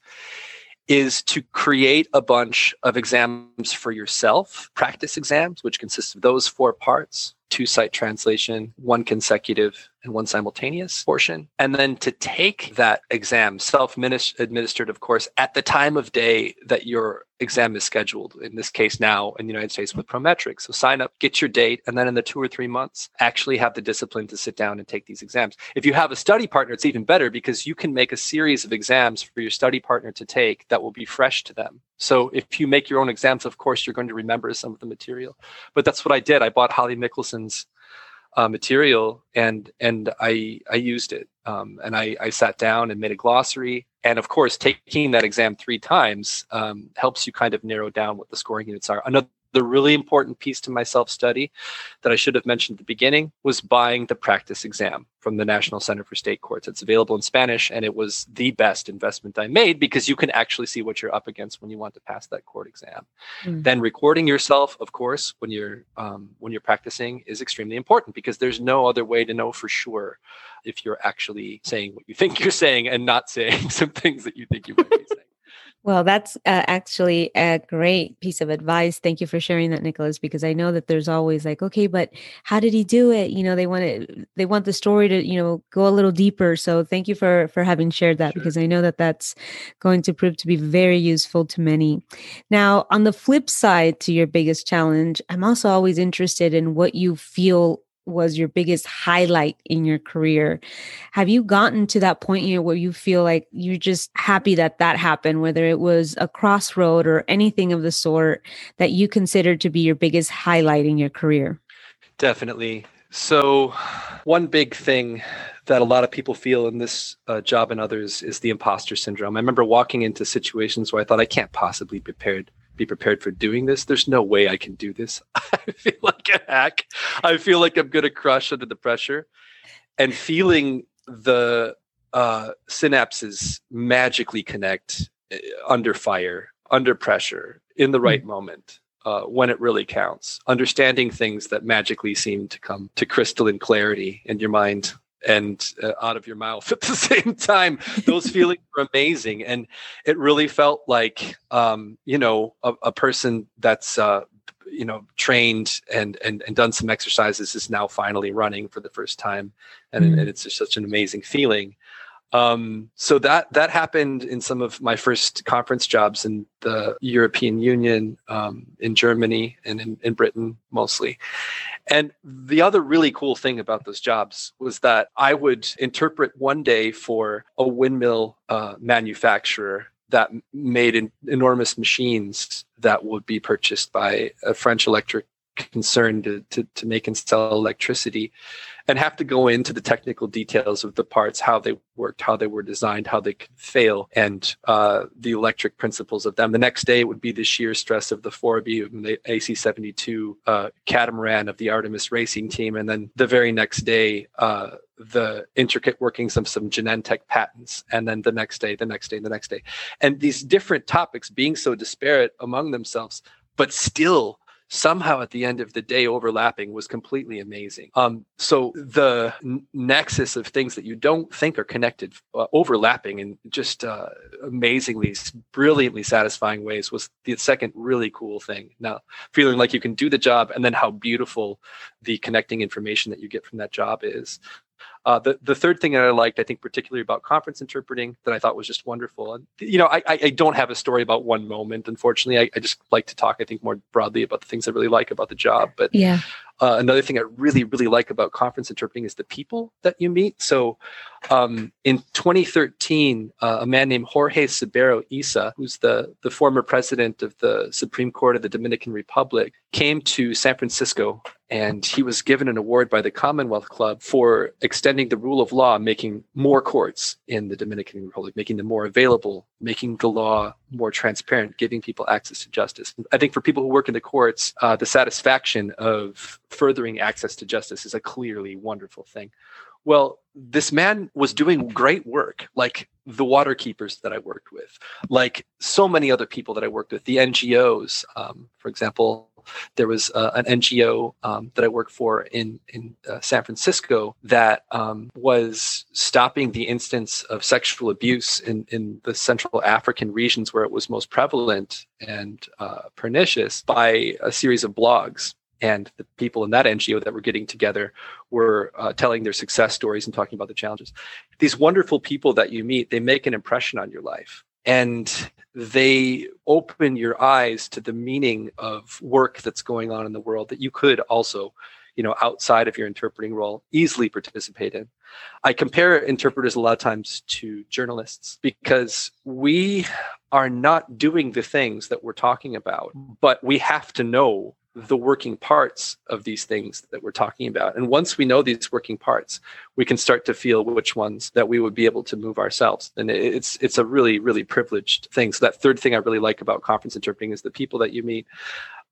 is to create a bunch of exams for yourself, practice exams, which consists of those four parts two sight translation, one consecutive, and one simultaneous portion. And then to take that exam, self administered, of course, at the time of day that your exam is scheduled, in this case now in the United States with Prometric. So sign up, get your date, and then in the two or three months, actually have the discipline to sit down and take these exams. If you have a study partner, it's even better because you can make a series of exams for your study partner to take that will be fresh to them. So if you make your own exams, of course, you're going to remember some of the material. But that's what I did. I bought Holly Mikkelson's uh, material and and I I used it um, and I, I sat down and made a glossary and of course taking that exam three times um, helps you kind of narrow down what the scoring units are. Another the really important piece to my self study that I should have mentioned at the beginning was buying the practice exam from the National Center for State Courts. It's available in Spanish, and it was the best investment I made because you can actually see what you're up against when you want to pass that court exam. Mm. Then recording yourself, of course, when you're um, when you're practicing is extremely important because there's no other way to know for sure if you're actually saying what you think you're saying and not saying <laughs> some things that you think you might. Well, that's uh, actually a great piece of advice. Thank you for sharing that, Nicholas, because I know that there's always like, okay, but how did he do it? You know, they want to, they want the story to, you know, go a little deeper. So thank you for for having shared that sure. because I know that that's going to prove to be very useful to many. Now, on the flip side to your biggest challenge, I'm also always interested in what you feel was your biggest highlight in your career. Have you gotten to that point know, where you feel like you're just happy that that happened whether it was a crossroad or anything of the sort that you consider to be your biggest highlight in your career? Definitely. So one big thing that a lot of people feel in this uh, job and others is the imposter syndrome. I remember walking into situations where i thought i can't possibly be prepared be prepared for doing this. There's no way I can do this. <laughs> I feel like a hack. I feel like I'm going to crush under the pressure. And feeling the uh, synapses magically connect uh, under fire, under pressure, in the right mm-hmm. moment. Uh, when it really counts, understanding things that magically seem to come to crystalline clarity in your mind and uh, out of your mouth <laughs> at the same time. Those feelings were amazing, and it really felt like um, you know a, a person that's uh, you know trained and, and and done some exercises is now finally running for the first time, and, mm-hmm. and it's just such an amazing feeling. Um, so that that happened in some of my first conference jobs in the European Union, um, in Germany, and in, in Britain mostly. And the other really cool thing about those jobs was that I would interpret one day for a windmill uh, manufacturer that made enormous machines that would be purchased by a French electric concern to, to, to make and sell electricity and have to go into the technical details of the parts, how they worked, how they were designed, how they could fail, and uh, the electric principles of them. The next day would be the sheer stress of the 4B, the AC-72 uh, catamaran of the Artemis racing team, and then the very next day uh, the intricate workings of some Genentech patents, and then the next day, the next day, the next day, and these different topics being so disparate among themselves, but still somehow at the end of the day overlapping was completely amazing. Um, so the n- nexus of things that you don't think are connected, uh, overlapping in just uh, amazingly, brilliantly satisfying ways was the second really cool thing. Now, feeling like you can do the job and then how beautiful the connecting information that you get from that job is. Uh, the the third thing that I liked, I think, particularly about conference interpreting, that I thought was just wonderful. And you know, I I don't have a story about one moment. Unfortunately, I, I just like to talk. I think more broadly about the things I really like about the job. But yeah, uh, another thing I really, really like about conference interpreting is the people that you meet. So, um, in 2013, uh, a man named Jorge Subero Isa, who's the, the former president of the Supreme Court of the Dominican Republic, came to San Francisco and he was given an award by the Commonwealth Club for extending the rule of law, making more courts in the Dominican Republic, making them more available, making the law more transparent, giving people access to justice. I think for people who work in the courts, uh, the satisfaction of furthering access to justice is a clearly wonderful thing. Well, this man was doing great work, like the water keepers that I worked with, like so many other people that I worked with, the NGOs. Um, for example, there was uh, an NGO um, that I worked for in in uh, San Francisco that um, was stopping the instance of sexual abuse in in the Central African regions where it was most prevalent and uh, pernicious by a series of blogs and the people in that NGO that were getting together were uh, telling their success stories and talking about the challenges. These wonderful people that you meet, they make an impression on your life and they open your eyes to the meaning of work that's going on in the world that you could also you know outside of your interpreting role easily participate in. I compare interpreters a lot of times to journalists because we are not doing the things that we're talking about but we have to know the working parts of these things that we're talking about. And once we know these working parts, we can start to feel which ones that we would be able to move ourselves. And it's it's a really really privileged thing. So that third thing I really like about conference interpreting is the people that you meet.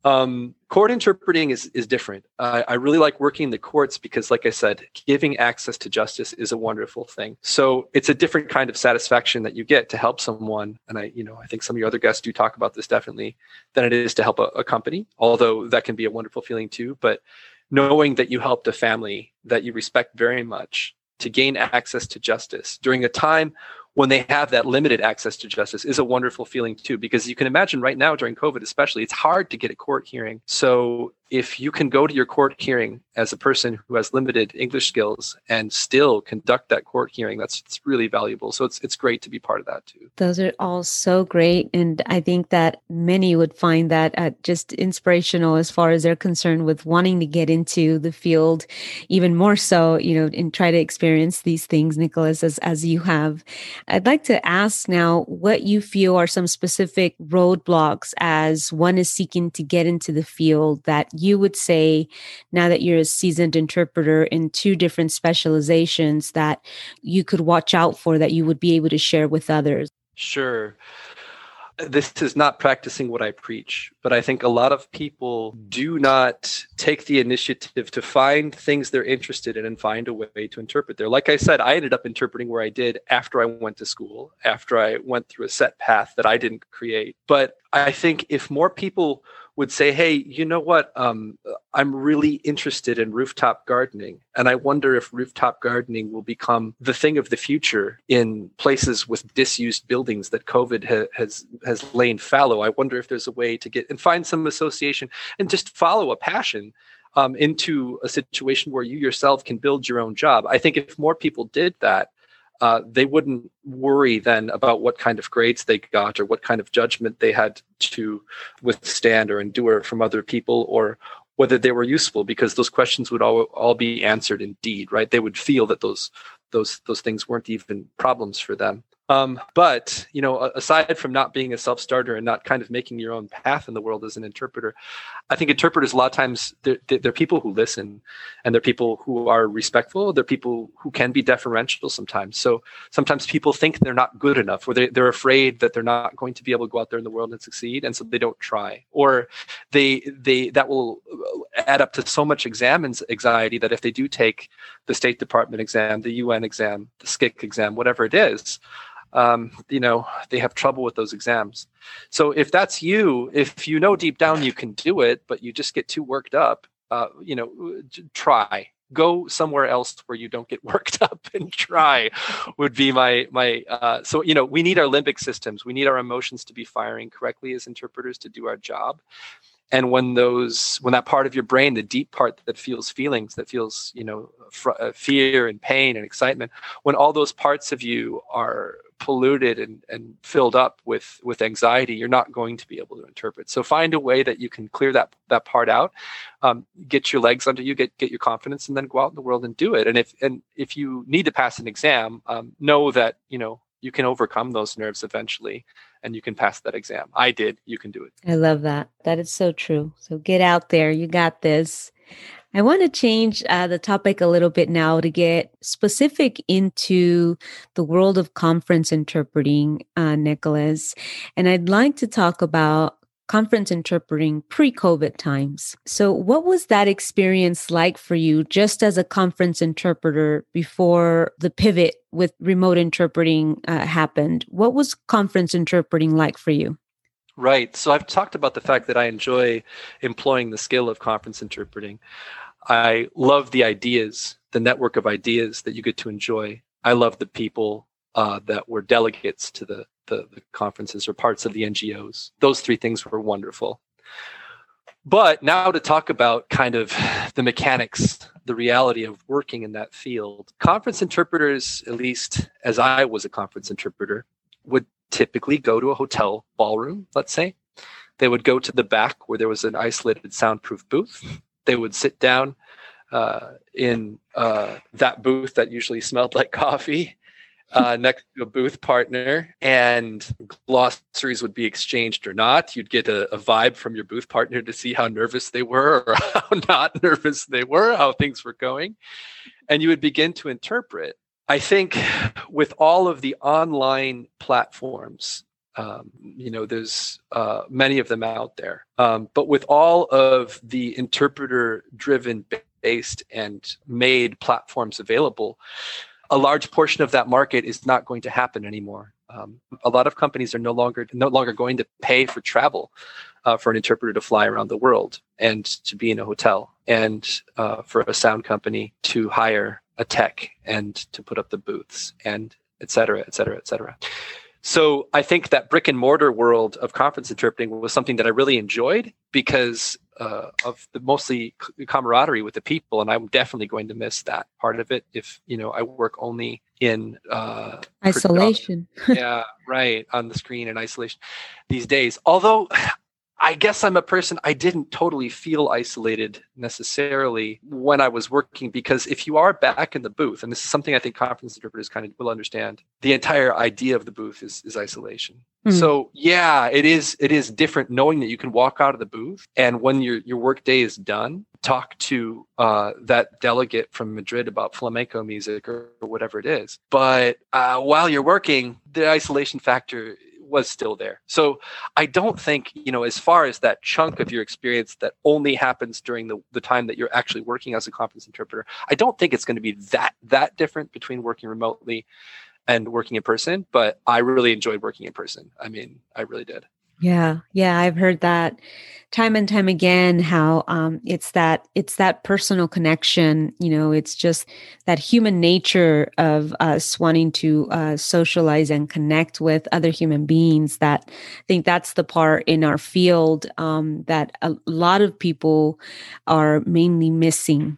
Um, court interpreting is is different. I really like working the courts because, like I said, giving access to justice is a wonderful thing. So it's a different kind of satisfaction that you get to help someone. And I, you know, I think some of your other guests do talk about this definitely than it is to help a, a company. Although that can be a wonderful feeling too. But knowing that you helped a family that you respect very much to gain access to justice during a time when they have that limited access to justice is a wonderful feeling too because you can imagine right now during covid especially it's hard to get a court hearing. So if you can go to your court hearing as a person who has limited English skills and still conduct that court hearing, that's it's really valuable. So it's it's great to be part of that too. Those are all so great, and I think that many would find that uh, just inspirational as far as they're concerned with wanting to get into the field, even more so, you know, and try to experience these things, Nicholas, as as you have. I'd like to ask now what you feel are some specific roadblocks as one is seeking to get into the field that you would say now that you're a seasoned interpreter in two different specializations that you could watch out for that you would be able to share with others? Sure. This is not practicing what I preach, but I think a lot of people do not take the initiative to find things they're interested in and find a way to interpret there. Like I said, I ended up interpreting where I did after I went to school, after I went through a set path that I didn't create. But I think if more people would say, "Hey, you know what? Um, I'm really interested in rooftop gardening, and I wonder if rooftop gardening will become the thing of the future in places with disused buildings that COVID ha- has has lain fallow. I wonder if there's a way to get and find some association and just follow a passion." Um, into a situation where you yourself can build your own job. I think if more people did that, uh, they wouldn't worry then about what kind of grades they got or what kind of judgment they had to withstand or endure from other people or whether they were useful because those questions would all, all be answered indeed right? They would feel that those those those things weren't even problems for them. Um, but you know, aside from not being a self-starter and not kind of making your own path in the world as an interpreter, I think interpreters a lot of times they're, they're people who listen, and they're people who are respectful. They're people who can be deferential sometimes. So sometimes people think they're not good enough, or they, they're afraid that they're not going to be able to go out there in the world and succeed, and so they don't try, or they they that will add up to so much exam anxiety that if they do take the State Department exam, the UN exam, the SCIC exam, whatever it is um, you know they have trouble with those exams. So if that's you if you know deep down you can do it but you just get too worked up uh, you know try. Go somewhere else where you don't get <laughs> worked up and try would be my my uh, so you know we need our limbic systems. We need our emotions to be firing correctly as interpreters to do our job and when those when that part of your brain the deep part that feels feelings that feels you know fr- uh, fear and pain and excitement when all those parts of you are polluted and, and filled up with with anxiety you're not going to be able to interpret. So find a way that you can clear that that part out um, get your legs under you get get your confidence and then go out in the world and do it. And if and if you need to pass an exam um, know that you know you can overcome those nerves eventually and you can pass that exam. I did. You can do it. I love that. That is so true. So get out there. You got this. I want to change uh, the topic a little bit now to get specific into the world of conference interpreting, uh, Nicholas. And I'd like to talk about conference interpreting pre COVID times. So, what was that experience like for you just as a conference interpreter before the pivot with remote interpreting uh, happened? What was conference interpreting like for you? Right. So I've talked about the fact that I enjoy employing the skill of conference interpreting. I love the ideas, the network of ideas that you get to enjoy. I love the people uh, that were delegates to the, the, the conferences or parts of the NGOs. Those three things were wonderful. But now to talk about kind of the mechanics, the reality of working in that field, conference interpreters, at least as I was a conference interpreter, would typically go to a hotel ballroom, let's say. They would go to the back where there was an isolated soundproof booth. They would sit down uh, in uh, that booth that usually smelled like coffee uh, next to a booth partner, and glossaries would be exchanged or not. You'd get a, a, vibe from your booth partner to see how nervous they were or <laughs> how not nervous they were, how things were going. And you would begin to interpret. I think with all of the online platforms, um, you know, there's uh, many of them out there. Um, but with all of the interpreter driven based and made platforms available, a large portion of that market is not going to happen anymore. Um, a lot of companies are no longer no longer going to pay for travel uh, for an interpreter to fly around the world and to be in a hotel, and uh, for a sound company to hire a tech and to put up the booths and et cetera, et cetera, et cetera. So I think that brick and mortar world of conference interpreting was something that I really enjoyed because uh, of the mostly camaraderie with the people, and I'm definitely going to miss that part of it if you know I work only in uh, isolation. <laughs> yeah, right on the screen in isolation these days. Although I guess I'm a person I didn't totally feel isolated necessarily when I was working because if you are back in the booth, and this is something I think conference interpreters kind of will understand, the entire idea of the booth is, is isolation. Mm-hmm. So yeah, it is it is different knowing that you can walk out of the booth and when your your work day is done, talk to uh, that delegate from Madrid about flamenco music or, or whatever it is. But uh, while you're working, the isolation factor was still there. So I don't think, you know, as far as that chunk of your experience that only happens during the, the time that you're actually working as a conference interpreter, I don't think it's going to be that that different between working remotely and working in person, but I really enjoyed working in person. I mean, I really did. Yeah, yeah, I've heard that time and time again. How um, it's that it's that personal connection. You know, it's just that human nature of us wanting to uh, socialize and connect with other human beings. That I think that's the part in our field um, that a lot of people are mainly missing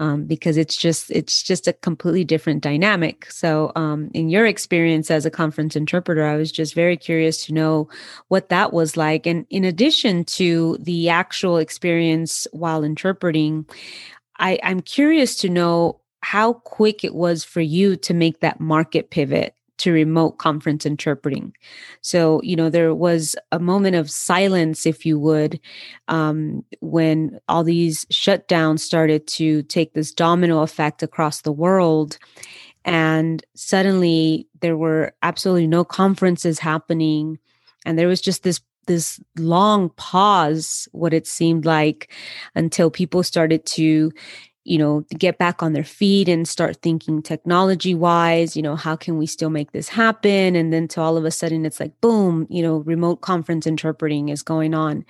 um, because it's just it's just a completely different dynamic. So, um, in your experience as a conference interpreter, I was just very curious to know what that was like. And in addition to the actual experience while interpreting, I, I'm curious to know how quick it was for you to make that market pivot to remote conference interpreting. So, you know, there was a moment of silence, if you would, um, when all these shutdowns started to take this domino effect across the world. And suddenly there were absolutely no conferences happening. And there was just this this long pause what it seemed like until people started to you know get back on their feet and start thinking technology wise you know how can we still make this happen? And then to all of a sudden it's like boom you know remote conference interpreting is going on.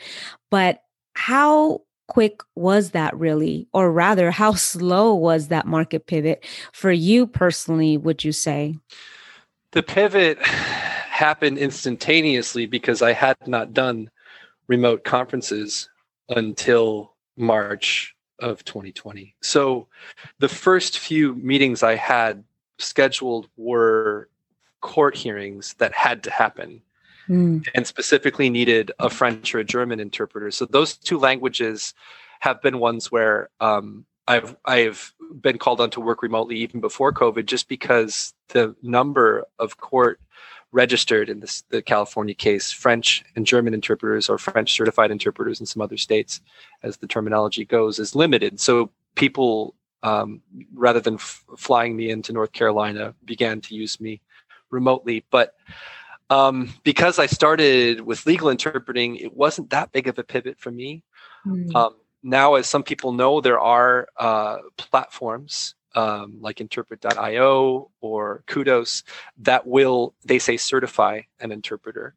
But how quick was that really? Or rather how <laughs> slow was that market pivot for you personally would you say? The pivot happened instantaneously because i had not done remote conferences until march of 2020. So the first few meetings I had scheduled were court hearings that had to happen mm. and specifically needed a French or a German interpreter. So those two languages have been ones where um, I've I've been called on to work remotely even before COVID, just because the number of court registered in this, the California case, French and German interpreters or French certified interpreters in some other states, as the terminology goes, is limited. So people, um, rather than f- flying me into North Carolina, began to use me remotely. But um, because I started with legal interpreting, it wasn't that big of a pivot for me. Mm. Um, now, as some people know, there are uh, platforms um, like interpret.io or kudos that will they say certify an interpreter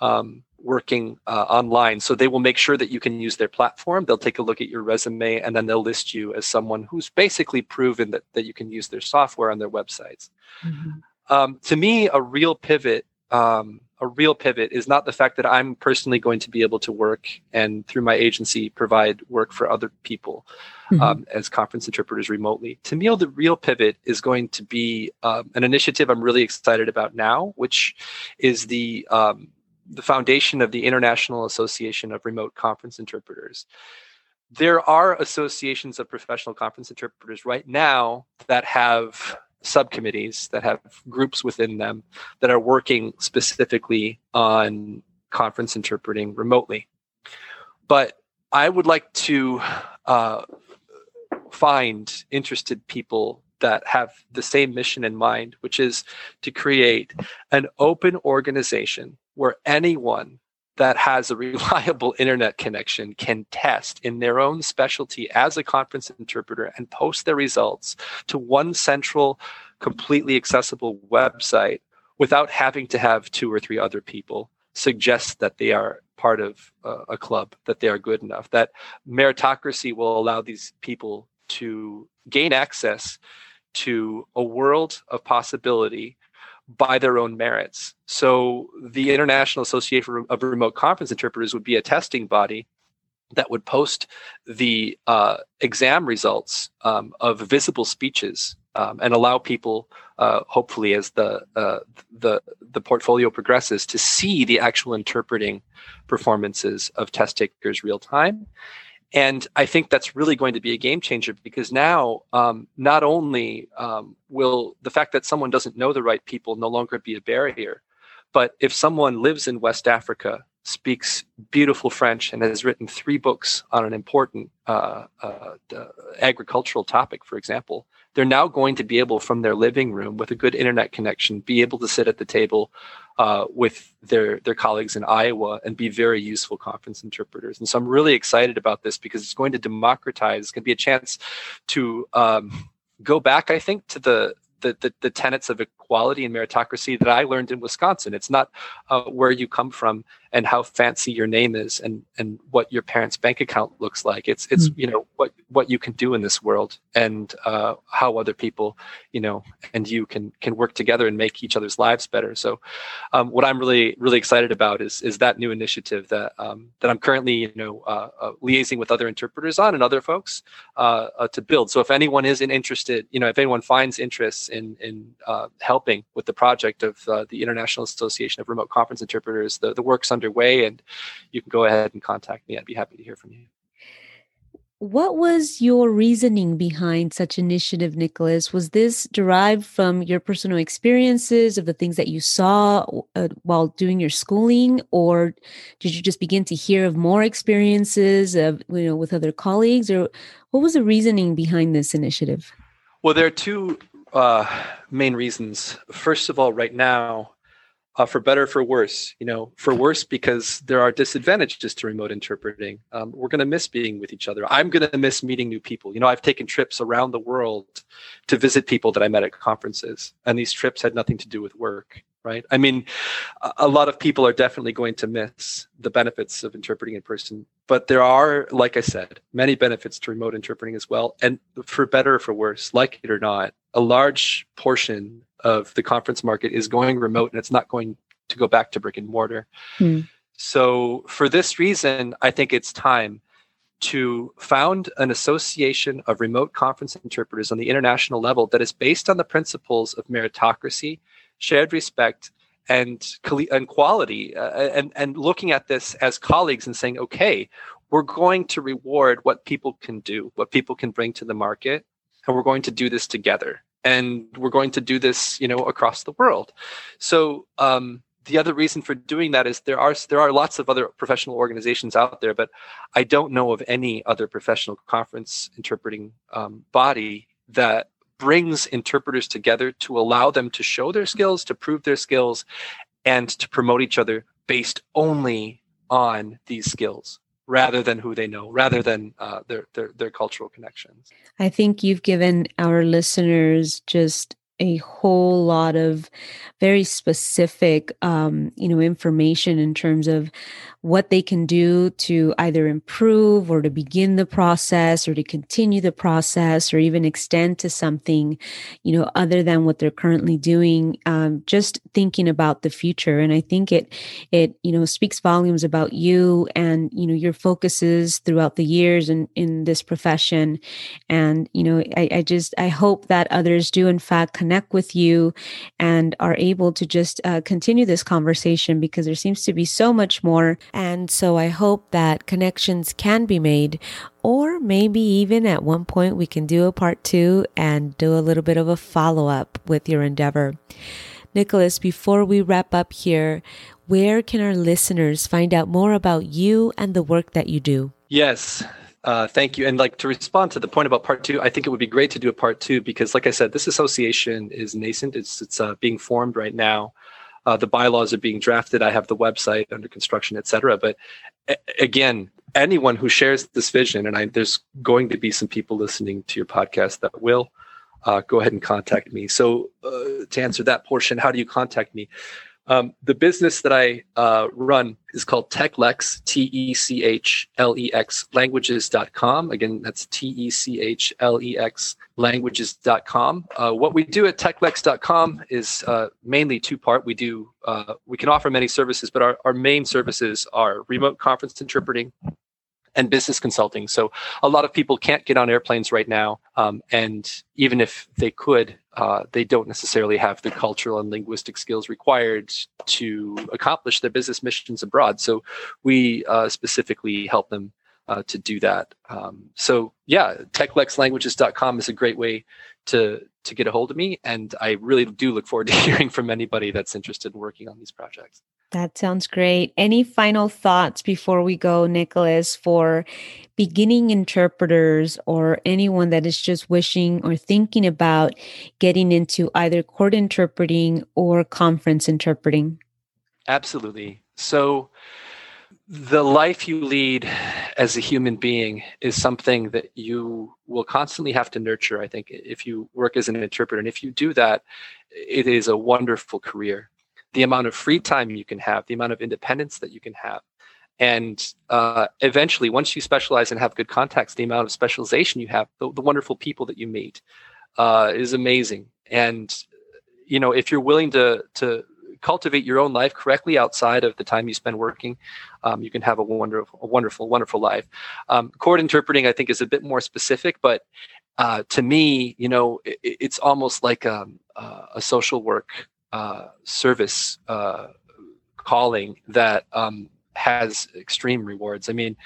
um, working uh, online. So they will make sure that you can use their platform. They'll take a look at your resume and then they'll list you as someone who's basically proven that, that you can use their software on their websites. Mm-hmm. um, to me a real pivot um, a real pivot is not the fact that I'm personally going to be able to work and through my agency provide work for other people mm-hmm. um, as conference interpreters remotely. To me, the real pivot is going to be um, an initiative I'm really excited about now, which is the um, the foundation of the International Association of Remote Conference Interpreters. There are associations of professional conference interpreters right now that have subcommittees that have groups within them that are working specifically on conference interpreting remotely. But I would like to uh, find interested people that have the same mission in mind, which is to create an open organization where anyone that has a <laughs> reliable internet connection can test in their own specialty as a conference interpreter and post their results to one central, completely accessible website without having to have two or three other people suggest that they are part of uh, a club, that they are good enough, that meritocracy will allow these people to gain access to a world of possibility by their own merits. So the International Association of Remote Conference Interpreters would be a testing body that would post the uh, exam results um, of visible speeches um, and allow people, uh, hopefully, as the uh, the the portfolio progresses, to see the actual interpreting performances of test takers real time, and I think that's really going to be a game changer because now, um, not only um, will the fact that someone doesn't know the right people no longer be a barrier, but if someone lives in West Africa, speaks beautiful French, and has written three books on an important uh, uh, agricultural topic, for example, they're now going to be able, from their living room with a good internet connection, be able to sit at the table uh, with their their colleagues in Iowa and be very useful conference interpreters. And so I'm really excited about this because it's going to democratize. It's going to be a chance to um, go back, I think, to the the, the, the tenets of equality and meritocracy that I learned in Wisconsin. It's not uh, where you come from and how fancy your name is and and what your parents' bank account looks like. It's it's mm-hmm. you know what what you can do in this world and uh, how other people you know and you can can work together and make each other's lives better. So um, what I'm really really excited about is is that new initiative that um, that I'm currently you know uh, uh liaising with other interpreters on and other folks uh, uh, to build. So if anyone is interested, you know if anyone finds interest in in helping with the project of the International Association of Remote Conference Interpreters, the the work's underway and you can go ahead and contact me. I'd be happy to hear from you. What was your reasoning behind such initiative, Nicholas? Was this derived from your personal experiences of the things that you saw uh, while doing your schooling, or did you just begin to hear of more experiences of you know with other colleagues, or what was the reasoning behind this initiative? Well, there are two uh, main reasons. First of all, right now, uh, for better or for worse you know for worse because there are disadvantages to remote interpreting. Um, we're going to miss being with each other. I'm going to miss meeting new people. You know i've taken trips around the world to visit people that i met at conferences and these trips had nothing to do with work right i mean a lot of people are definitely going to miss the benefits of interpreting in person but there are like i said many benefits to remote interpreting as well and for better or for worse like it or not a large portion of the conference market is going remote and it's not going to go back to brick and mortar. Hmm. So, for this reason, I think it's time to found an association of remote conference interpreters on the international level that is based on the principles of meritocracy, shared respect, and, and quality, uh, and, and looking at this as colleagues and saying, okay, we're going to reward what people can do, what people can bring to the market, and we're going to do this together. And we're going to do this you know across the world. So um, the other reason for doing that is there are there are lots of other professional organizations out there but i don't know of any other professional conference interpreting um, body that brings interpreters together to allow them to show their skills to prove their skills and to promote each other based only on these skills rather than who they know, rather than uh, their, their their cultural connections. I think you've given our listeners just a whole lot of very specific um, you know information in terms of what they can do to either improve or to begin the process or to continue the process or even extend to something you know other than what they're currently doing um, just thinking about the future. And i think it it you know speaks volumes about you and you know your focuses throughout the years in in this profession. And you know i, I just i hope that others do in fact connect with you and are able to just uh, continue this conversation because there seems to be so much more And so I hope that connections can be made, or maybe even at one point we can do a part two and do a little bit of a follow up with your endeavor. Nicholas, before we wrap up here, where can our listeners find out more about you and the work that you do? Yes. Uh, thank you. And like to respond to the point about part two, I think it would be great to do a part two because, like I said, this association is nascent. It's it's uh, being formed right now. Uh, the bylaws are being drafted. I have the website under construction, et cetera. But a- again, anyone who shares this vision, and I, there's going to be some people listening to your podcast that will uh, go ahead and contact me. So uh, to answer that portion, how do you contact me? Um, the business that I uh, run is called TechLex, T E C H L E X languages.com. Again, that's T E C H L E X languages.com. Uh, what we do at techlex.com is uh, mainly two part. We do, uh, we can offer many services, but our, our main services are remote conference interpreting, and business consulting. So a lot of people can't get on airplanes right now, um, and even if they could, uh, they don't necessarily have the cultural and linguistic skills required to accomplish their business missions abroad. So we uh, specifically help them uh, to do that. Um, so yeah, techlexlanguages.com is a great way to to get a hold of me, and I really do look forward to <laughs> hearing from anybody that's interested in working on these projects. That sounds great. Any final thoughts before we go, Nicholas, for beginning interpreters or anyone that is just wishing or thinking about getting into either court interpreting or conference interpreting? Absolutely. So, the life you lead as a human being is something that you will constantly have to nurture. I think if you work as an interpreter, and if you do that, it is a wonderful career the amount of free time you can have, the amount of independence that you can have. And uh, eventually, once you specialize and have good contacts, the amount of specialization you have, the, the wonderful people that you meet, uh, is amazing. And you know, if you're willing to to cultivate your own life correctly outside of the time you spend working, um, you can have a wonderful, a wonderful, wonderful life. Um, interpreting, I think, is a bit more specific, but uh, to me, you know, it, it's almost like um, uh, a social work uh, service uh, calling that um, has extreme rewards. I mean,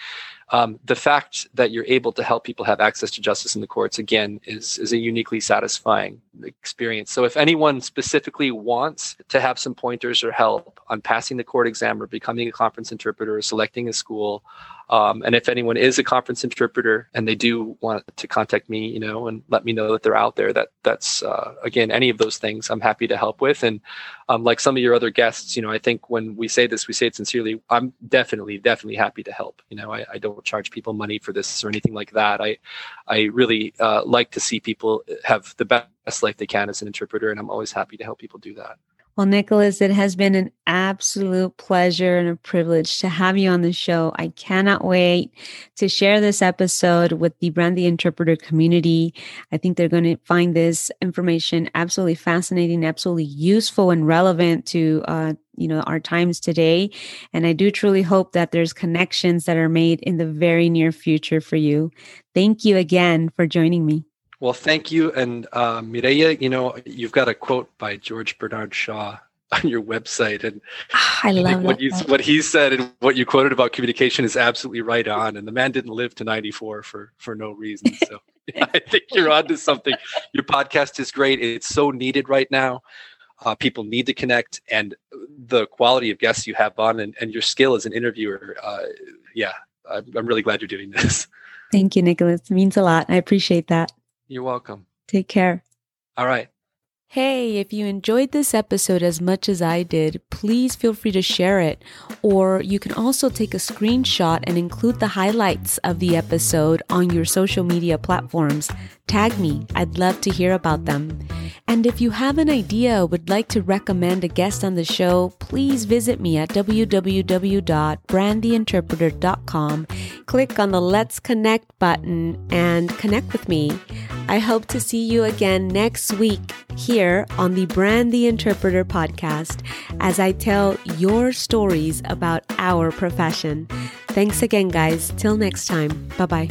um, the fact that you're able to help people have access to justice in the courts again is is a uniquely satisfying experience. So if anyone specifically wants to have some pointers or help on passing the court exam or becoming a conference interpreter or selecting a school, um, and if anyone is a conference interpreter and they do want to contact me, you know, and let me know that they're out there, that that's uh, again any of those things I'm happy to help with. And um, like some of your other guests, you know, I think when we say this, we say it sincerely. I'm definitely, definitely happy to help. You know, I, I don't charge people money for this or anything like that. I I really uh, like to see people have the best life they can as an interpreter, and I'm always happy to help people do that. Well, Nicholas, it has been an absolute pleasure and a privilege to have you on the show. I cannot wait to share this episode with the Brand the Interpreter community. I think they're going to find this information absolutely fascinating, absolutely useful and relevant to, uh, you know, our times today. And I do truly hope that there's connections that are made in the very near future for you. Thank you again for joining me. Well, thank you. And uh, Mireya, you know, you've got a quote by George Bernard Shaw <laughs> on your website. And oh, I love what, you, what he said and what you quoted about communication is absolutely right on. And the man didn't live to 94 for, for no reason. So <laughs> I think you're onto something. Your podcast is great. It's so needed right now. Uh, people need to connect and the quality of guests you have on and, and your skill as an interviewer. Uh, yeah, I'm, I'm really glad you're doing this. <laughs> Thank you, Nicholas. It means a lot. I appreciate that. You're welcome. Take care. All right. Hey, if you enjoyed this episode as much as I did, please feel free to share it. Or you can also take a screenshot and include the highlights of the episode on your social media platforms. Tag me, I'd love to hear about them. And if you have an idea or would like to recommend a guest on the show, please visit me at www.brandtheinterpreter.com. Click on the Let's Connect button and connect with me. I hope to see you again next week here on the Brand the Interpreter podcast as I tell your stories about our profession. Thanks again, guys. Till next time. Bye bye.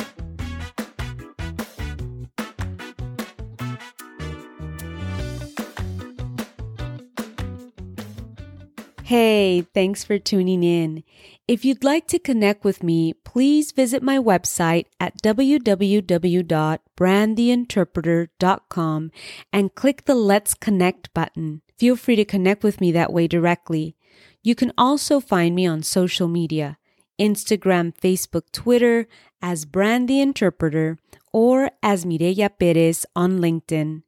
Hey, thanks for tuning in. If you'd like to connect with me, please visit my website at www.brandtheinterpreter.com and click the Let's Connect button. Feel free to connect with me that way directly. You can also find me on social media Instagram, Facebook, Twitter as Brand the Interpreter or as Mireya Perez on LinkedIn.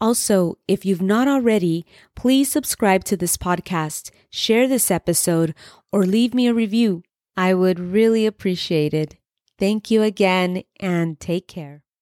Also, if you've not already, please subscribe to this podcast, share this episode, or leave me a review. I would really appreciate it. Thank you again and take care.